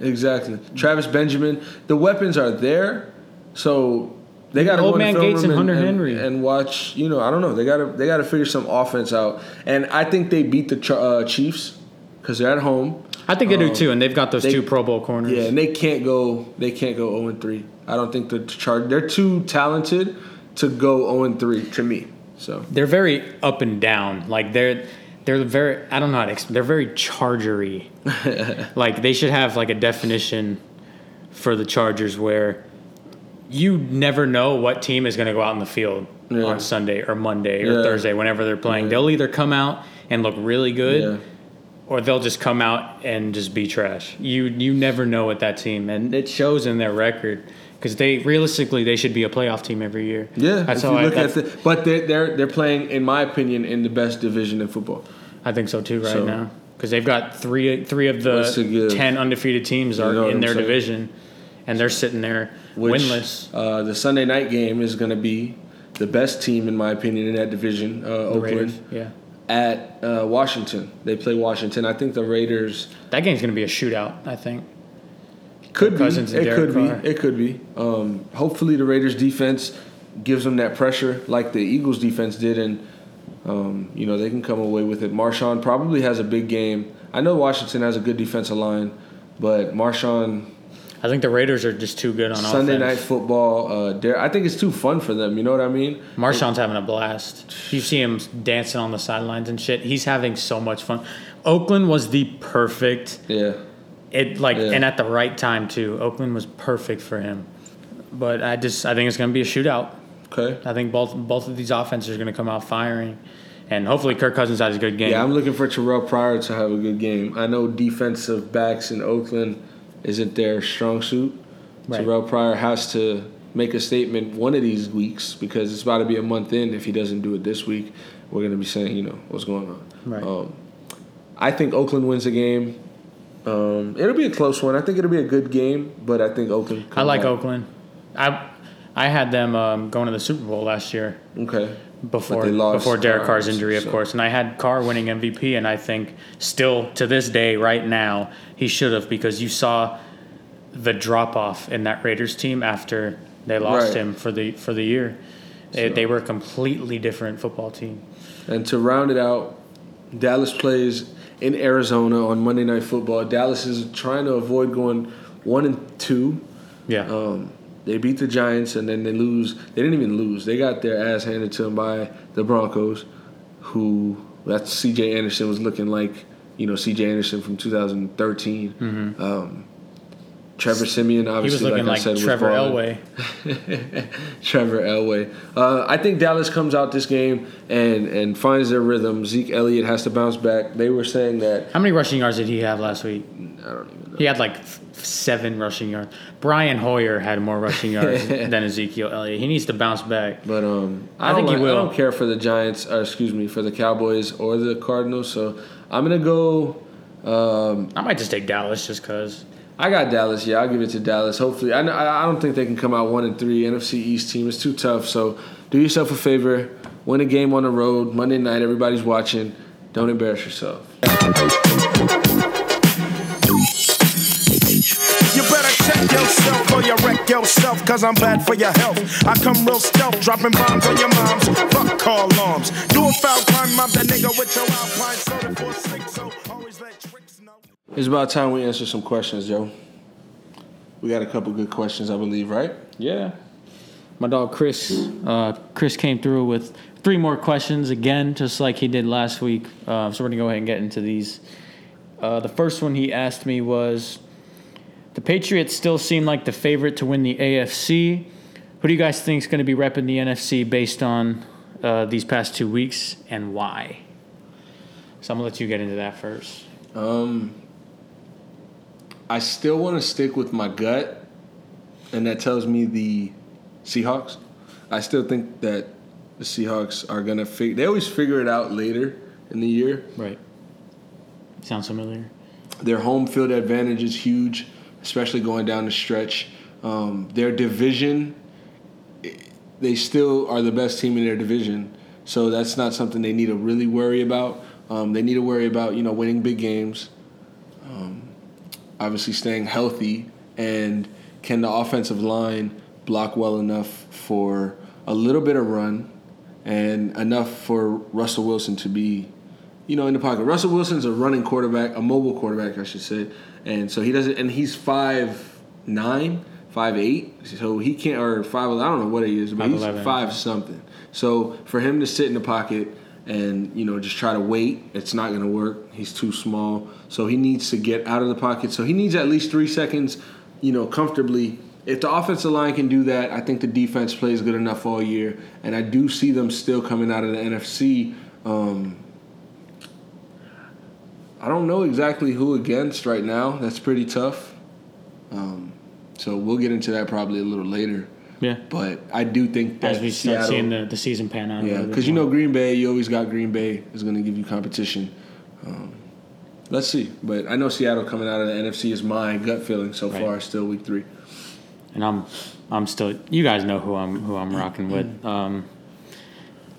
exactly. Travis Benjamin. The weapons are there, so They got to Old go man Gates room and Hunter Henry. and watch. You know, I don't know. They got to they got to figure some offense out. And I think they beat the uh, Chiefs because they're at home. I think they do um, too, and they've got those they- two Pro Bowl corners. Yeah, and they can't go. They can't go zero and three. I don't think the chart. They're too talented to go zero and three to me. So They're very up and down. Like they're they're very I don't know how to explain. They're very chargery. like they should have like a definition for the Chargers where you never know what team is going to go out in the field Yeah. on Sunday or Monday or Yeah. Thursday whenever they're playing. Yeah. They'll either come out and look really good yeah, or they'll just come out and just be trash. You you never know with that team, and it shows in their record because they realistically they should be a playoff team every year. yeah. that's how you I. look at the, but they're they're they're playing, in my opinion, in the best division in football. I think so too right So- now because they've got three three of the ten undefeated teams You know are in their saying? division, and they're sitting there Which, winless. Uh, the Sunday night game is going to be the best team, in my opinion, in that division. Uh, Oakland Raiders, yeah. At uh, Washington. They play Washington. I think the Raiders That game's going to be a shootout. I think. could be. Cousins and It Derek could Carr. be. It could be. Um, hopefully, the Raiders defense gives them that pressure like the Eagles defense did, and um, you know they can come away with it. Marshawn probably has a big game. I know Washington has a good defensive line, but Marshawn I think the Raiders are just too good on Sunday night football. Uh, dare- I think it's too fun for them. You know what I mean? Marshawn's having a blast. You see him dancing on the sidelines and shit. He's having so much fun. Oakland was the perfect Yeah. it like Yeah. and at the right time too. Oakland was perfect for him. But I just I think it's going to be a shootout. Okay. I think both both of these offenses are going to come out firing, and hopefully Kirk Cousins has a good game. Yeah, I'm looking for Terrelle Pryor to have a good game. I know defensive backs in Oakland isn't their strong suit. Right. Terrelle Pryor has to make a statement one of these weeks because it's about to be a month in. If he doesn't do it this week, we're going to be saying, you know, what's going on. Right. Um, I think Oakland wins the game. Um, it'll be a close one. I think it'll be a good game, but I think Oakland. I like out. Oakland. I I had them um, going to the Super Bowl last year Okay. Before they before Derek Carr, Carr's injury, of so- course, and I had Carr winning MVP, and I think still to this day, right now, he should have because you saw the drop off in that Raiders team after they lost Right. him for the for the year. They, So- they were a completely different football team. And to round it out, Dallas plays in Arizona on Monday Night Football. Dallas is trying to avoid going one and two. Yeah, Um, they beat the Giants and then they lose. They didn't even lose. They got their ass handed to them by the Broncos, who that's C.J. Anderson was looking like, you know, C.J. Anderson from 2013. Um, Trevor Siemian, he obviously, was looking like, like, I said, Trevor was. Elway. Trevor Elway. Uh, I think Dallas comes out this game and, and finds their rhythm. Zeke Elliott has to bounce back. They were saying that How many rushing yards did he have last week? I don't even know. He had like seven rushing yards. Brian Hoyer had more rushing yards than Ezekiel Elliott. He needs to bounce back. But um, I I, think think he will. I don't care for the Giants. Or excuse me, for the Cowboys or the Cardinals. So I'm gonna go. Um, I might just take Dallas just because. I got Dallas. Yeah, I'll give it to Dallas. Hopefully, I, I don't think they can come out one and three. NFC East team is too tough. So do yourself a favor, win a game on the road Monday night. Everybody's watching. Don't embarrass yourself. yourself or you wreck yourself cause I'm bad for your health. I come real stealth, dropping bombs on your moms. Fuck call alarms. Do a foul crime, I'm nigga with your alpine soda it's about time we answer some questions, Joe. We got a couple good questions, I believe, right? Yeah. My dog Chris. Uh, Chris came through with three more questions again, just like he did last week. Uh, so we're gonna go ahead and get into these. Uh, the first one he asked me was, the Patriots still seem like the favorite to win the AFC. Who do you guys think is going to be repping the NFC based on uh, these past two weeks, and why? So I'm gonna let you get into that first. Um, I still want to stick with my gut, and that tells me the Seahawks. I still think that the Seahawks are gonna figure. They always figure it out later in the year. Right. Sounds familiar. Their home field advantage is huge, especially going down the stretch. Um, their division, they still are the best team in their division, so that's not something they need to really worry about. Um, they need to worry about you know winning big games, um, obviously staying healthy, and can the offensive line block well enough for a little bit of run and enough for Russell Wilson to be, you know, in the pocket. Russell Wilson's a running quarterback, a mobile quarterback, I should say, and so he doesn't. And he's five nine, five eight, so he can't or five. I don't know what he is, but he's five something. So for him to sit in the pocket and you know just try to wait, it's not going to work. He's too small, so he needs to get out of the pocket. So he needs at least three seconds, you know, comfortably. If the offensive line can do that, I think the defense plays good enough all year, and I do see them still coming out of the NFC. Um, I don't know exactly who against right now. That's pretty tough. Um, so we'll get into that probably a little later. Yeah. But I do think that As we start Seattle, seeing the, the season pan out. yeah, because you know. Green Bay, you always got Green Bay is going to give you competition. Um, let's see, but I know Seattle coming out of the NFC is my gut feeling so Right. far. Still week three. and I'm I'm still you guys know who I'm who I'm rocking with. Um,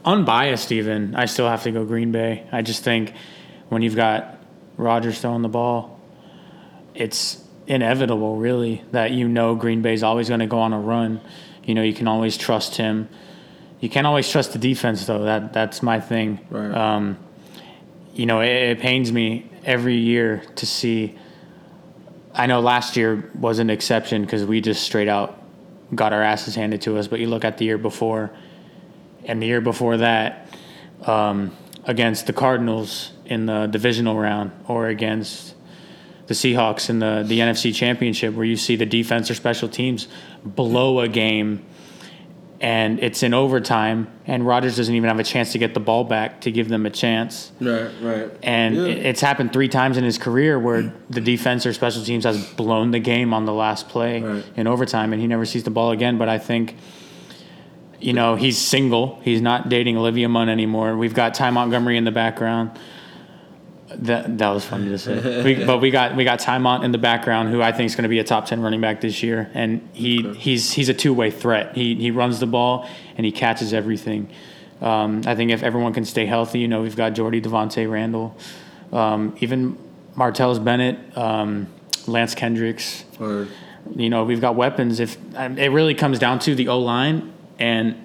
unbiased even, I still have to go Green Bay. I just think when you've got Rodgers throwing the ball, it's inevitable really that you know Green Bay's always going to go on a run. You know, you can always trust him. You can't always trust the defense though. That that's my thing. Right. Um, you know, it, it pains me every year to see I know last year was an exception because we just straight out got our asses handed to us. But you look at the year before, and the year before that, um, against the Cardinals in the divisional round, or against the Seahawks in the the NFC Championship, where you see the defense or special teams blow a game. And it's in overtime, and Rodgers doesn't even have a chance to get the ball back to give them a chance. Right, right. And Yeah. it's happened three times in his career where the defense or special teams has blown the game on the last play Right. in overtime, and he never sees the ball again. But I think, you know, he's single. He's not dating Olivia Munn anymore. We've got Ty Montgomery in the background. That that was funny to say. we, but we got we got Ty Mont in the background, who I think is going to be a top ten running back this year, and he he's he's a two way threat. He he runs the ball and he catches everything. Um, I think if everyone can stay healthy, you know, we've got Jordy Davante Randall, um, even Martellus Bennett, um, Lance Kendricks. Or You know, we've got weapons. If um, it really comes down to the O line and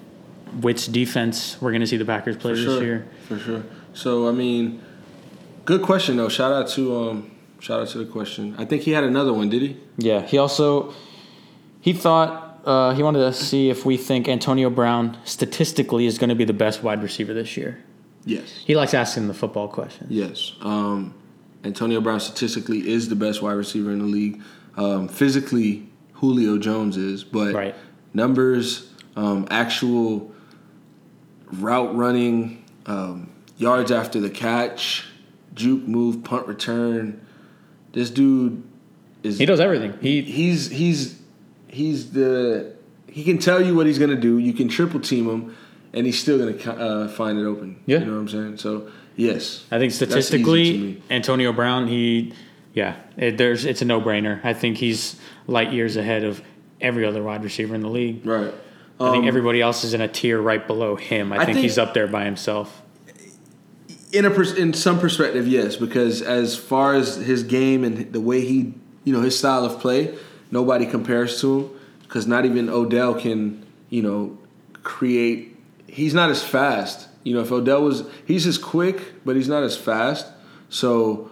which defense we're going to see the Packers play this sure, year. for sure. So I mean, good question though. Shout out to um, shout out to the question. I think he had another one. Did he? Yeah, he also he thought uh, he wanted to see if we think Antonio Brown statistically is going to be the best wide receiver this year. Yes. He likes asking the football questions. Yes. Um, Antonio Brown statistically is the best wide receiver in the league. Um, physically, Julio Jones is, but Right. numbers, um, actual route running, um, yards after the catch, juke move, punt return. This dude is He does everything. He he's he's he's the he can tell you what he's gonna do. You can triple team him, and he's still gonna uh, find it open. Yeah. you know what I'm saying. So yes, I think That's easy to statistically. Antonio Brown, he, yeah, it, there's it's a no brainer. I think he's light years ahead of every other wide receiver in the league. right. I think Um, everybody else is in a tier right below him. I, I think, think- he's up there by himself. In a pers- in some perspective, yes, because as far as his game and the way he, you know, his style of play, nobody compares to him. Because not even Odell can, you know, create. He's not as fast. You know, if Odell was, he's as quick, but he's not as fast. So,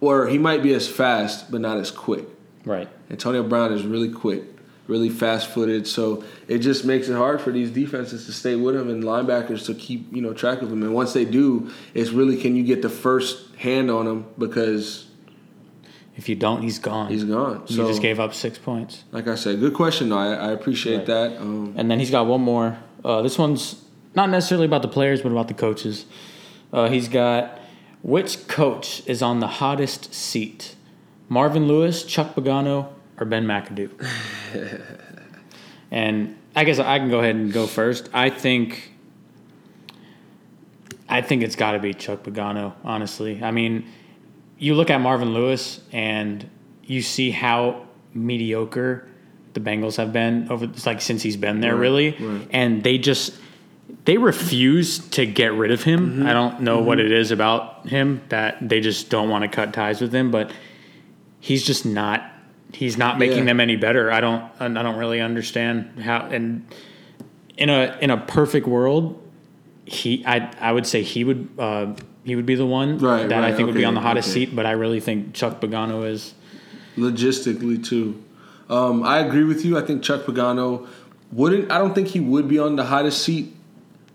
or he might be as fast, but not as quick. Right. Antonio Brown is really quick, really fast footed. So it just makes it hard for these defenses to stay with him and linebackers to keep, you know, track of him. And once they do, it's really can you get the first hand on him because If you don't, he's gone. he's gone. you So just gave up six points. like I said, good question though. I, I appreciate Right. that. Um, And then he's got one more. Uh, this one's not necessarily about the players, but about the coaches. Uh, he's got which coach is on the hottest seat? Marvin Lewis, Chuck Pagano, or Ben McAdoo? and I guess I can go ahead and go first. I think. I think it's got to be Chuck Pagano. Honestly, I mean, you look at Marvin Lewis and you see how mediocre the Bengals have been over like since he's been there Right, really right. and they just they refuse to get rid of him. Mm-hmm. I don't know what it is about him that they just don't want to cut ties with him, but he's just not he's not making Yeah. them any better. I don't I don't really understand how and in a in a perfect world, he I I would say he would uh, he would be the one Right, that I right, think would be on the hottest okay. seat. But I really think Chuck Pagano is. logistically too. Um, I agree with you. I think Chuck Pagano wouldn't. I don't think he would be on the hottest seat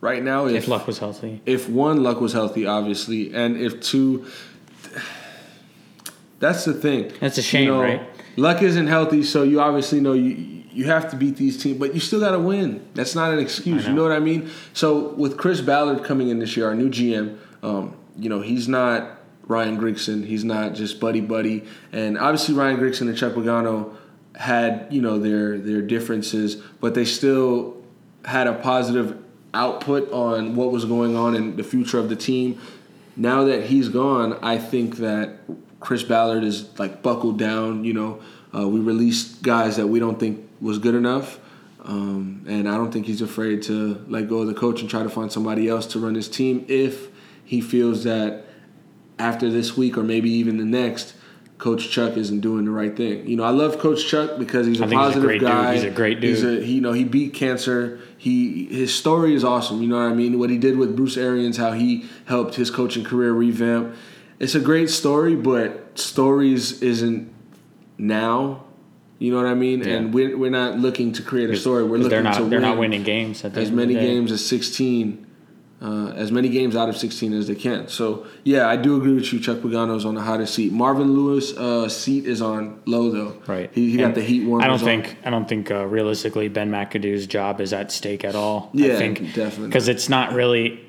right now if, If Luck was healthy, if one luck was healthy, obviously, and if two. That's the thing. That's a shame, right? Luck isn't healthy, so you obviously know you you have to beat these teams, but you still got to win. That's not an excuse. I You know know. what I mean? So with Chris Ballard coming in this year, our new GM, um, you know he's not Ryan Grigson. He's not just buddy buddy, and obviously Ryan Grigson and Chuck Pagano had you know their their differences, but they still had a positive output on what was going on in the future of the team. Now that he's gone, I think that Chris Ballard is like buckled down. You know, uh, we released guys that we don't think was good enough, um, and I don't think he's afraid to let go of the coach and try to find somebody else to run his team if he feels that after this week or maybe even the next. Coach Chuck isn't doing the right thing. You know, I love Coach Chuck because he's a think he's a positive dude. guy. He's a great He's dude. a, he, you know, he beat cancer. He his story is awesome. You know what I mean? What he did with Bruce Arians, how he helped his coaching career revamp. It's a great story, but stories isn't now. You know what I mean? Yeah. And we're, we're not looking to create a story. We're looking they're not to they're win not winning games at as end of the many games as 16, uh, as many games out of 16 as they can. So yeah, I do agree with you. Chuck Pagano's on the hottest seat. Marvin Lewis' uh, seat is on low though. Right. He, he got the heat warmers I don't on. think I don't think uh, realistically Ben McAdoo's job is at stake at all. Yeah, I think definitely. because it's not really.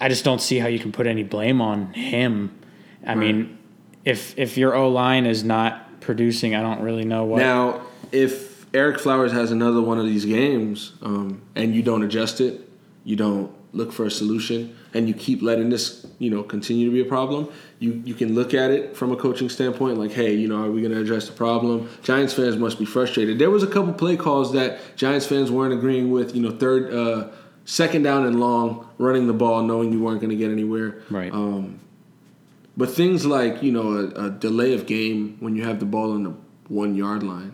I just don't see how you can put any blame on him. I mean, if if your O line is not producing, I don't really know what. Now, if Ereck Flowers has another one of these games um, and you don't adjust it, you don't look for a solution, and you keep letting this, you know, continue to be a problem, you you can look at it from a coaching standpoint, like, hey, you know, are we going to address the problem? Giants fans must be frustrated. There was a couple play calls that Giants fans weren't agreeing with. You know, third, uh, second down and long, running the ball, knowing you weren't going to get anywhere. right. Um, But things like you know a, a delay of game when you have the ball on the one yard line.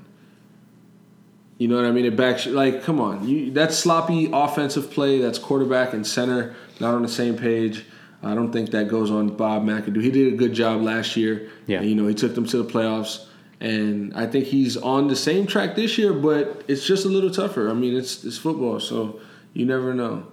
You know what I mean? It backs like come on, you that's sloppy offensive play. That's quarterback and center not on the same page. I don't think that goes on Bob McAdoo. He did a good job last year. Yeah. And, you know he took them to the playoffs, and I think he's on the same track this year, but it's just a little tougher. I mean, it's it's football, so you never know.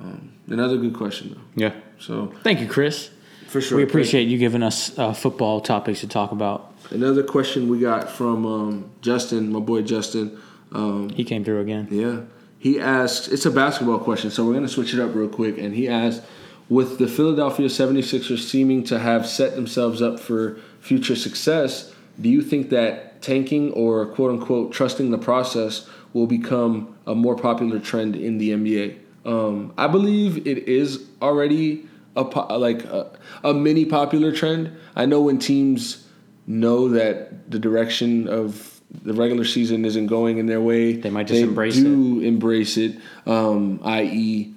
Um, another good question though. yeah. So Thank you, Chris. for sure, We appreciate you giving us uh, football topics to talk about. Another question we got from um, Justin, my boy Justin. Um, He came through again. yeah, he asks, it's a basketball question, so we're going to switch it up real quick. And he asked, with the Philadelphia 76ers seeming to have set themselves up for future success, do you think that tanking or quote unquote trusting the process will become a more popular trend in the NBA? Um, I believe it is already a po- like a, a mini popular trend. I know when teams know that the direction of the regular season isn't going in their way, They might just embrace do embrace it. Um, i.e.,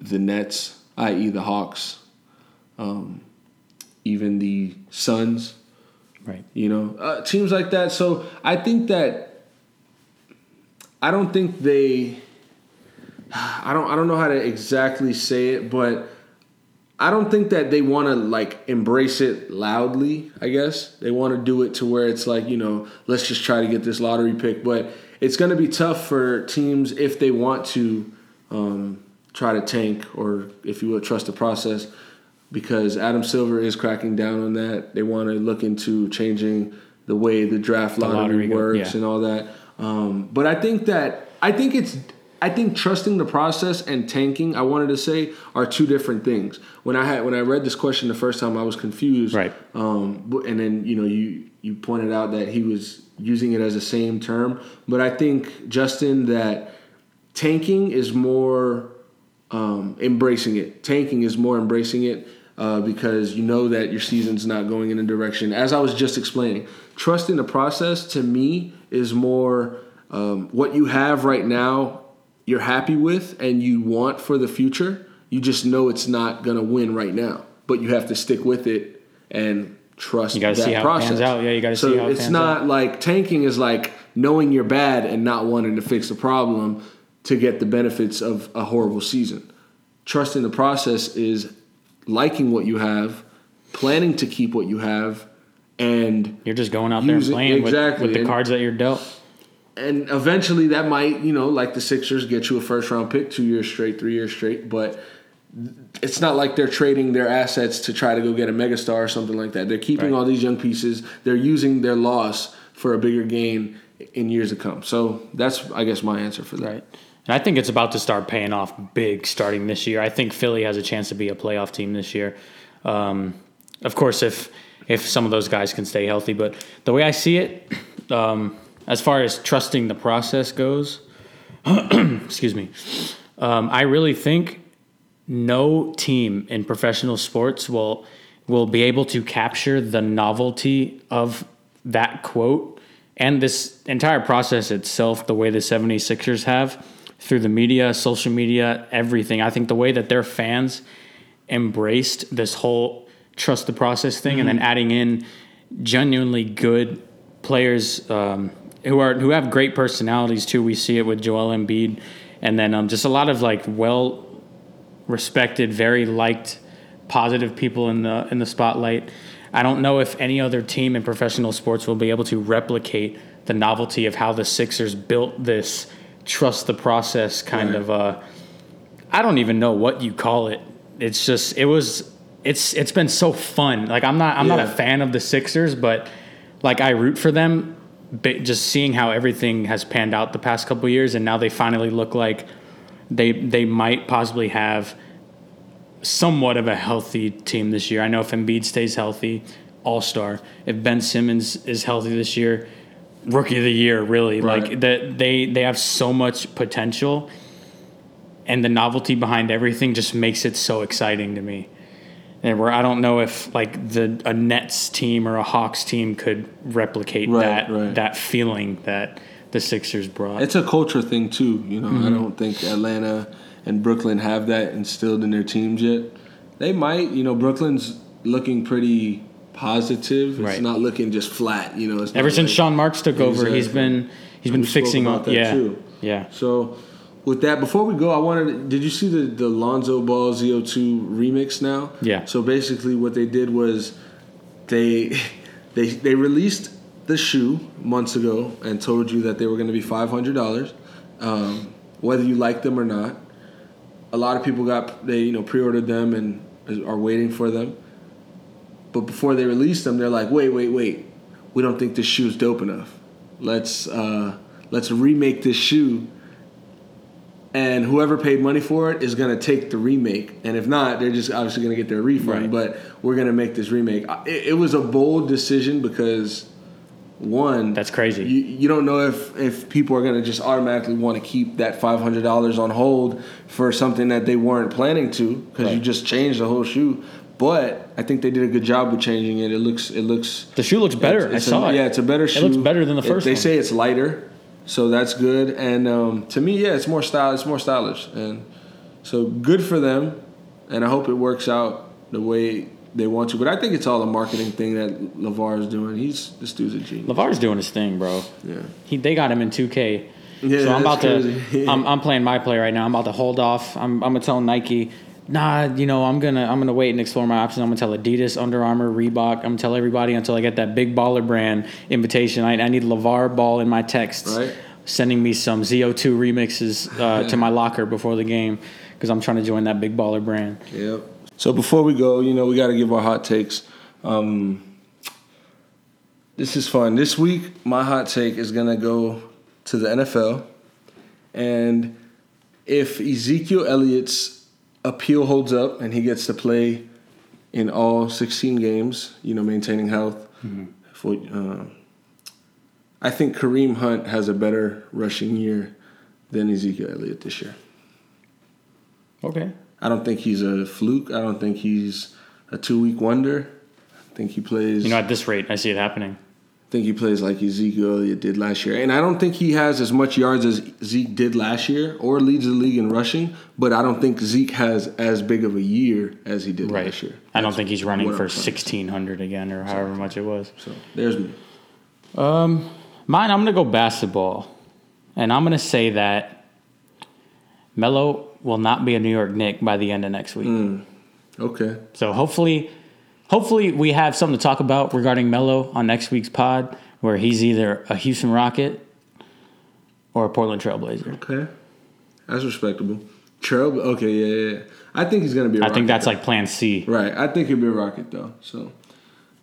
the Nets, i.e., the Hawks, um, even the Suns Right. you know uh, teams like that so i think that i don't think they i don't i don't know how to exactly say it but i don't think that they want to like embrace it loudly i guess they want to do it to where it's like you know let's just try to get this lottery pick but it's going to be tough for teams if they want to um, try to tank or if you will trust the process because Adam Silver is cracking down on that. They want to look into changing the way the draft lottery, lottery works yeah. and all that. Um, but I think that I think it's I think trusting the process and tanking. I wanted to say are two different things. When I had when I read this question the first time, I was confused. Right. Um, and then you know you you pointed out that he was using it as the same term, but I think Justin that tanking is more um, embracing it. Tanking is more embracing it uh, because you know that your season's not going in a direction. As I was just explaining, trusting the process to me is more um, what you have right now. You're happy with and you want for the future. You just know it's not gonna win right now, but you have to stick with it and trust You gotta that see how it process. pans out. Yeah, you gotta so see how it it's not like tanking is like knowing you're bad and not wanting to fix the problem to get the benefits of a horrible season. Trusting the process is liking what you have, planning to keep what you have, and You're just going out there and playing with, exactly, with the and- cards that you're dealt. and eventually that might, you know, like the Sixers get you a first round pick two years straight, three years straight, but it's not like they're trading their assets to try to go get a megastar or something like that. They're keeping Right. all these young pieces. They're using their loss for a bigger gain in years to come. So that's, I guess, my answer for that. Right. And I think it's about to start paying off big starting this year. I think Philly has a chance to be a playoff team this year. Um, of course, if if some of those guys can stay healthy, but the way I see it, um, as far as trusting the process goes, excuse me, um, I really think no team in professional sports will will be able to capture the novelty of that quote and this entire process itself the way the 76ers have through the media, social media, everything. I think the way that their fans embraced this whole trust the process thing and then adding in genuinely good players um, who are who have great personalities too. We see it with Joel Embiid and then um, just a lot of like well respected, very liked, positive people in the in the spotlight. I don't know if any other team in professional sports will be able to replicate the novelty of how the Sixers built this trust the process kind Right. of uh I don't even know what you call it. It's just it was it's it's been so fun. Like I'm not I'm not a fan of the Sixers, but like I root for them. But just seeing how everything has panned out the past couple years, and now they finally look like they they might possibly have somewhat of a healthy team this year. I know if Embiid stays healthy, All Star. If Ben Simmons is healthy this year, Rookie of the Year. Really, Right. like that they they have so much potential, and the novelty behind everything just makes it so exciting to me. And where I don't know if like the a Nets team or a Hawks team could replicate Right, that right. that feeling that the Sixers brought. It's a culture thing too. You know, Mm-hmm. I don't think Atlanta and Brooklyn have that instilled in their teams yet. They might. You know, Brooklyn's looking pretty positive. It's Right. not looking just flat. You know, it's Ever since like- Sean Marks took over, he's been he's been We fixing up. that Yeah, too. yeah. So, with that, before we go, I wanted. Did you see the the Lonzo Ball ZO2 remix now? Yeah. So basically, what they did was they they they released the shoe months ago and told you that they were going to be five hundred dollars, um, whether you like them or not. A lot of people got they you know pre-ordered them and are waiting for them. But before they released them, they're like, wait, wait, wait. We don't think this shoe is dope enough. Let's uh, let's remake this shoe. And whoever paid money for it is gonna take the remake, and if not, they're just obviously gonna get their refund. Right. But we're gonna make this remake. It, it was a bold decision because one, That's crazy. You, you don't know if if people are gonna just automatically want to keep that five hundred dollars on hold for something that they weren't planning to because you just changed the whole shoe. But I think they did a good job with changing it. It looks it looks The shoe looks better. it's- it's I saw a, it. Yeah, it's a better shoe. It looks better than the It- first They one. say it's lighter, so that's good. And um, to me, yeah, it's more style. It's more stylish, and so good for them. And I hope it works out the way they want to. But I think it's all a marketing thing that Lavar is doing. He's this dude's a genius. Lavar's doing his thing, bro. Yeah. He they got him in 2K. Yeah, so I'm about that's to. crazy. I'm, I'm playing my play right now. I'm about to hold off. I'm, I'm gonna tell Nike, nah, you know, I'm gonna I'm gonna wait and explore my options. I'm gonna tell Adidas, Under Armour, Reebok. I'm gonna tell everybody until I get that big baller brand invitation. I, I need Lavar Ball in my texts, Right. sending me some ZO2 remixes uh, to my locker before the game because I'm trying to join that big baller brand. Yep. So before we go, you know, we got to give our hot takes. Um, this is fun. This week, my hot take is gonna go to the NFL, and if Ezekiel Elliott's appeal holds up and he gets to play in all 16 games, you know, maintaining health, for, uh, I think Kareem Hunt has a better rushing year than Ezekiel Elliott this year. Okay. I don't think he's a fluke. I don't think he's a two week wonder. I think he plays. You know, at this rate, I see it happening. Think he plays like Ezekiel Elliott did last year. And I don't think he has as much yards as Zeke did last year or leads the league in rushing, but I don't think Zeke has as big of a year as he did Right. last year. I don't think he's running for I'm trying to say. sixteen hundred again or however much it was. So there's me. Um, Mine, I'm gonna go basketball, and I'm gonna say that Melo will not be a New York Knick by the end of next week. Mm. Okay. So hopefully, hopefully we have something to talk about regarding Melo on next week's pod, where he's either a Houston Rocket or a Portland Trailblazer. Okay. That's respectable. Trail okay, yeah, yeah, yeah. I think he's gonna be a I Rocket. I think that's like Plan C. Right. I think he'll be a Rocket though. So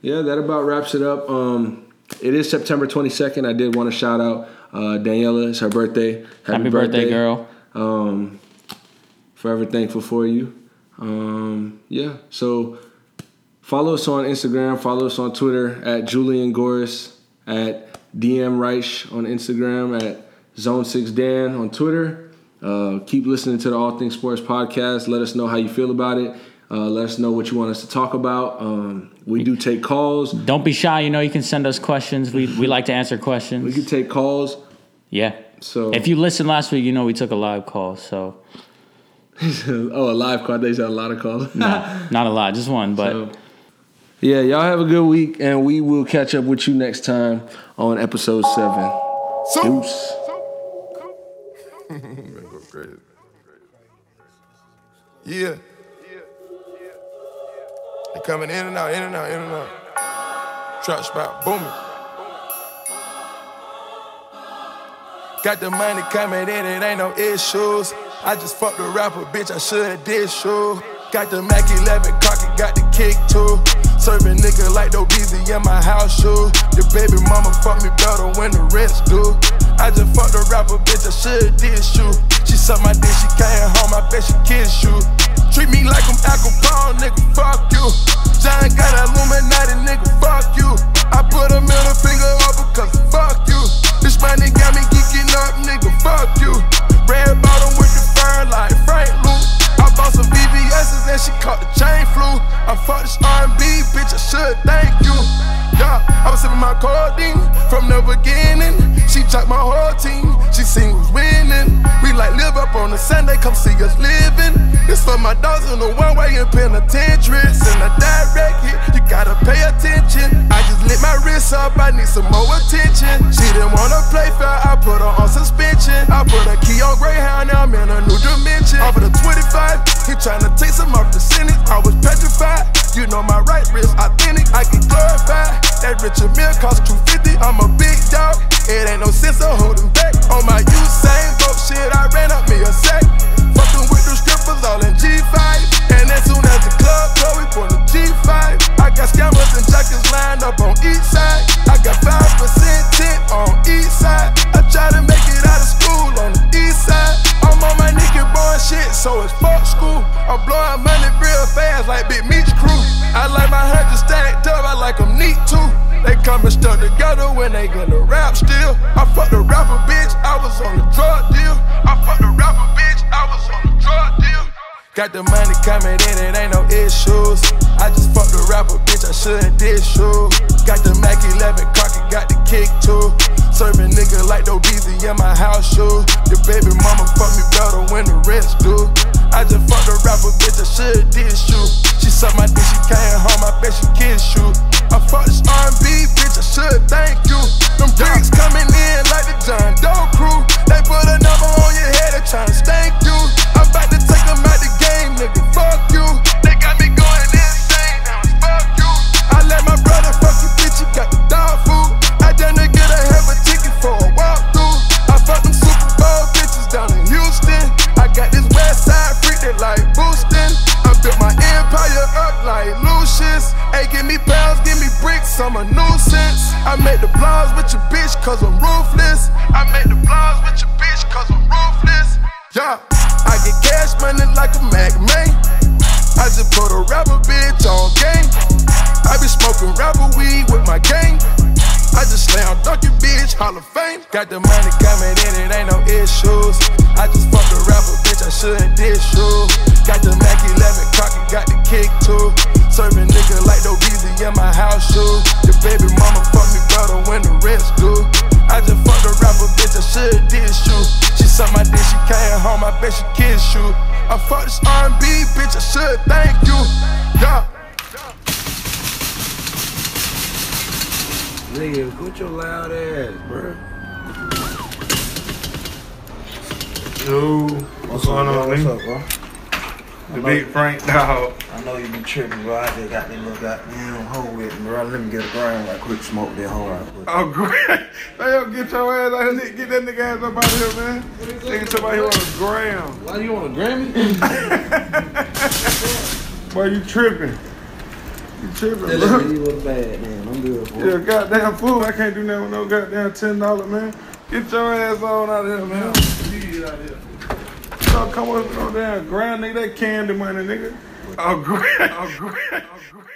yeah, that about wraps it up. Um it is September twenty second. I did want to shout out uh Daniela. It's her birthday. Happy, birthday, girl! Um forever thankful for you. Um yeah. So follow us on Instagram, follow us on Twitter at Julian Goris, at DM Reich on Instagram, at Zone Six Dan on Twitter. Uh, keep listening to the All Things Sports podcast. Let us know how you feel about it. Uh, let us know what you want us to talk about. Um, we do take calls. Don't be shy. You know you can send us questions. We we like to answer questions. We can take calls. Yeah. So If you listened last week, you know we took a live call. So oh, a live call. They said a lot of calls. no, not a lot, just one. But So, yeah, y'all have a good week, and we will catch up with you next time on episode seven. Deuce. Go crazy. Yeah. They coming in and out, in and out, in and out. Trap spot booming. Got the money coming in, it ain't no issues. I just fucked a rapper, bitch, I should've did shoe. Got the Mac 11 cocky, got the kick too. Serving nigga like no busy in my house shoe. The baby mama fuck me better when the rest do. I just fucked a rapper, bitch, I should've did shoe. She sucked my dick, she came home, I bet she kiss you. Treat me like I'm Al Capone, nigga, fuck you. John got Illuminati, nigga, fuck you. I put a middle finger up because fuck you. This money got me geeking up, nigga, fuck you. Red bottom with the fur like Frank Luke. I bought some BBS's and she caught the chain flu. I fucked this R&B, bitch, I should thank you. Yeah, I was sipping my codeine from the beginning. She chopped my whole team, she seen who's winning. We like live up on a Sunday, come see us living. This for my dogs in the one way in penitentiary. Send a direct hit, you gotta pay attention. I just lit my wrist up, I need some more attention. She didn't wanna play fair, I put her on suspension. I put a key on Greyhound, now I'm in a new dimension. Of the 25, he tryna take some off the sentence. I was petrified. You know my right wrist authentic, I get glorified. That Richard Mille cost 250. I'm a big dog. It ain't no sense of holding back. On my Usain Bolt shit, I ran up me a sack. Fucking with the strippers all in G5. And as soon as the club go, we pull the G5. I got scammers and jackets lined up on each side. I got 5% tint on each side. I try to make it out of school on the east side. I'm on my nigga boy shit, so it's fuck school. I'm blowing money real fast like Big Meech crew. I like my hundred stacked up, I like them neat too. They coming stuck together when they gonna rap still. I fucked a rapper bitch, I was on a drug deal. I fucked a rapper bitch, I was on deal. Got the money coming in, it ain't no issues. I just fucked a rapper, bitch, I should've did shoe. Got the Mac 11 cock cocky, got the kick too. Serving nigga like no busy in my house shoe. The baby mama fuck me better when the rest do. I just fucked a rapper, bitch, I should've did shoe. She suck my dick, she came home, I bet she kiss you. I fucked this R&B, bitch, I should thank you. Them bricks coming in like the John Doe crew. They put a number on your head, they tryna stank you. I'm about to take them out the game, nigga, fuck you. They got me going insane, now it's fuck you. I let my brother fuck you, bitch, you got the dog food. Bricks, I'm a nuisance. I make the blogs with your bitch cause I'm ruthless. I make the blogs with your bitch cause I'm ruthless. Yeah, I get cash money like a Mac man. I just put a rapper bitch on game. I be smoking rapper weed with my gang. I just slam dunk your bitch, Hall of Fame. Got the money coming in, it ain't no issues. I just fucked a rapper, bitch, I shouldn't did shoe. Got the Mac 11 cocky, got the kick too. Serving nigga like no busy in my house shoe. The baby mama fuck me better when the friends do. I just fucked a rapper, bitch, I should diss you. She sucked my dick, she came home, I bet she kiss you. I fucked this R&B, bitch, I should thank you. Yeah. Nigga, quit your loud ass, bro. Yo, what's going on, What's up, bro? The big Frank dog. I know you been tripping, bro. I just got that little goddamn hoe with me, bro. Let me get a grind right quick, smoke that hoe right quick. Oh, great. Man, yo, get your ass out of here. Get that nigga ass up out of here, man. Nigga, somebody on a gram. Why you want a Grammy? Boy, you tripping. You tripping, That bro. nigga, you was bad, man. I'm good, boy. Yeah, goddamn fool. I can't do nothing with no goddamn $10, man. Get your ass on out of here, man. Get out of here. So come up on, damn grind, nigga. That candy money, nigga. Oh, great. Oh, great. Oh, great.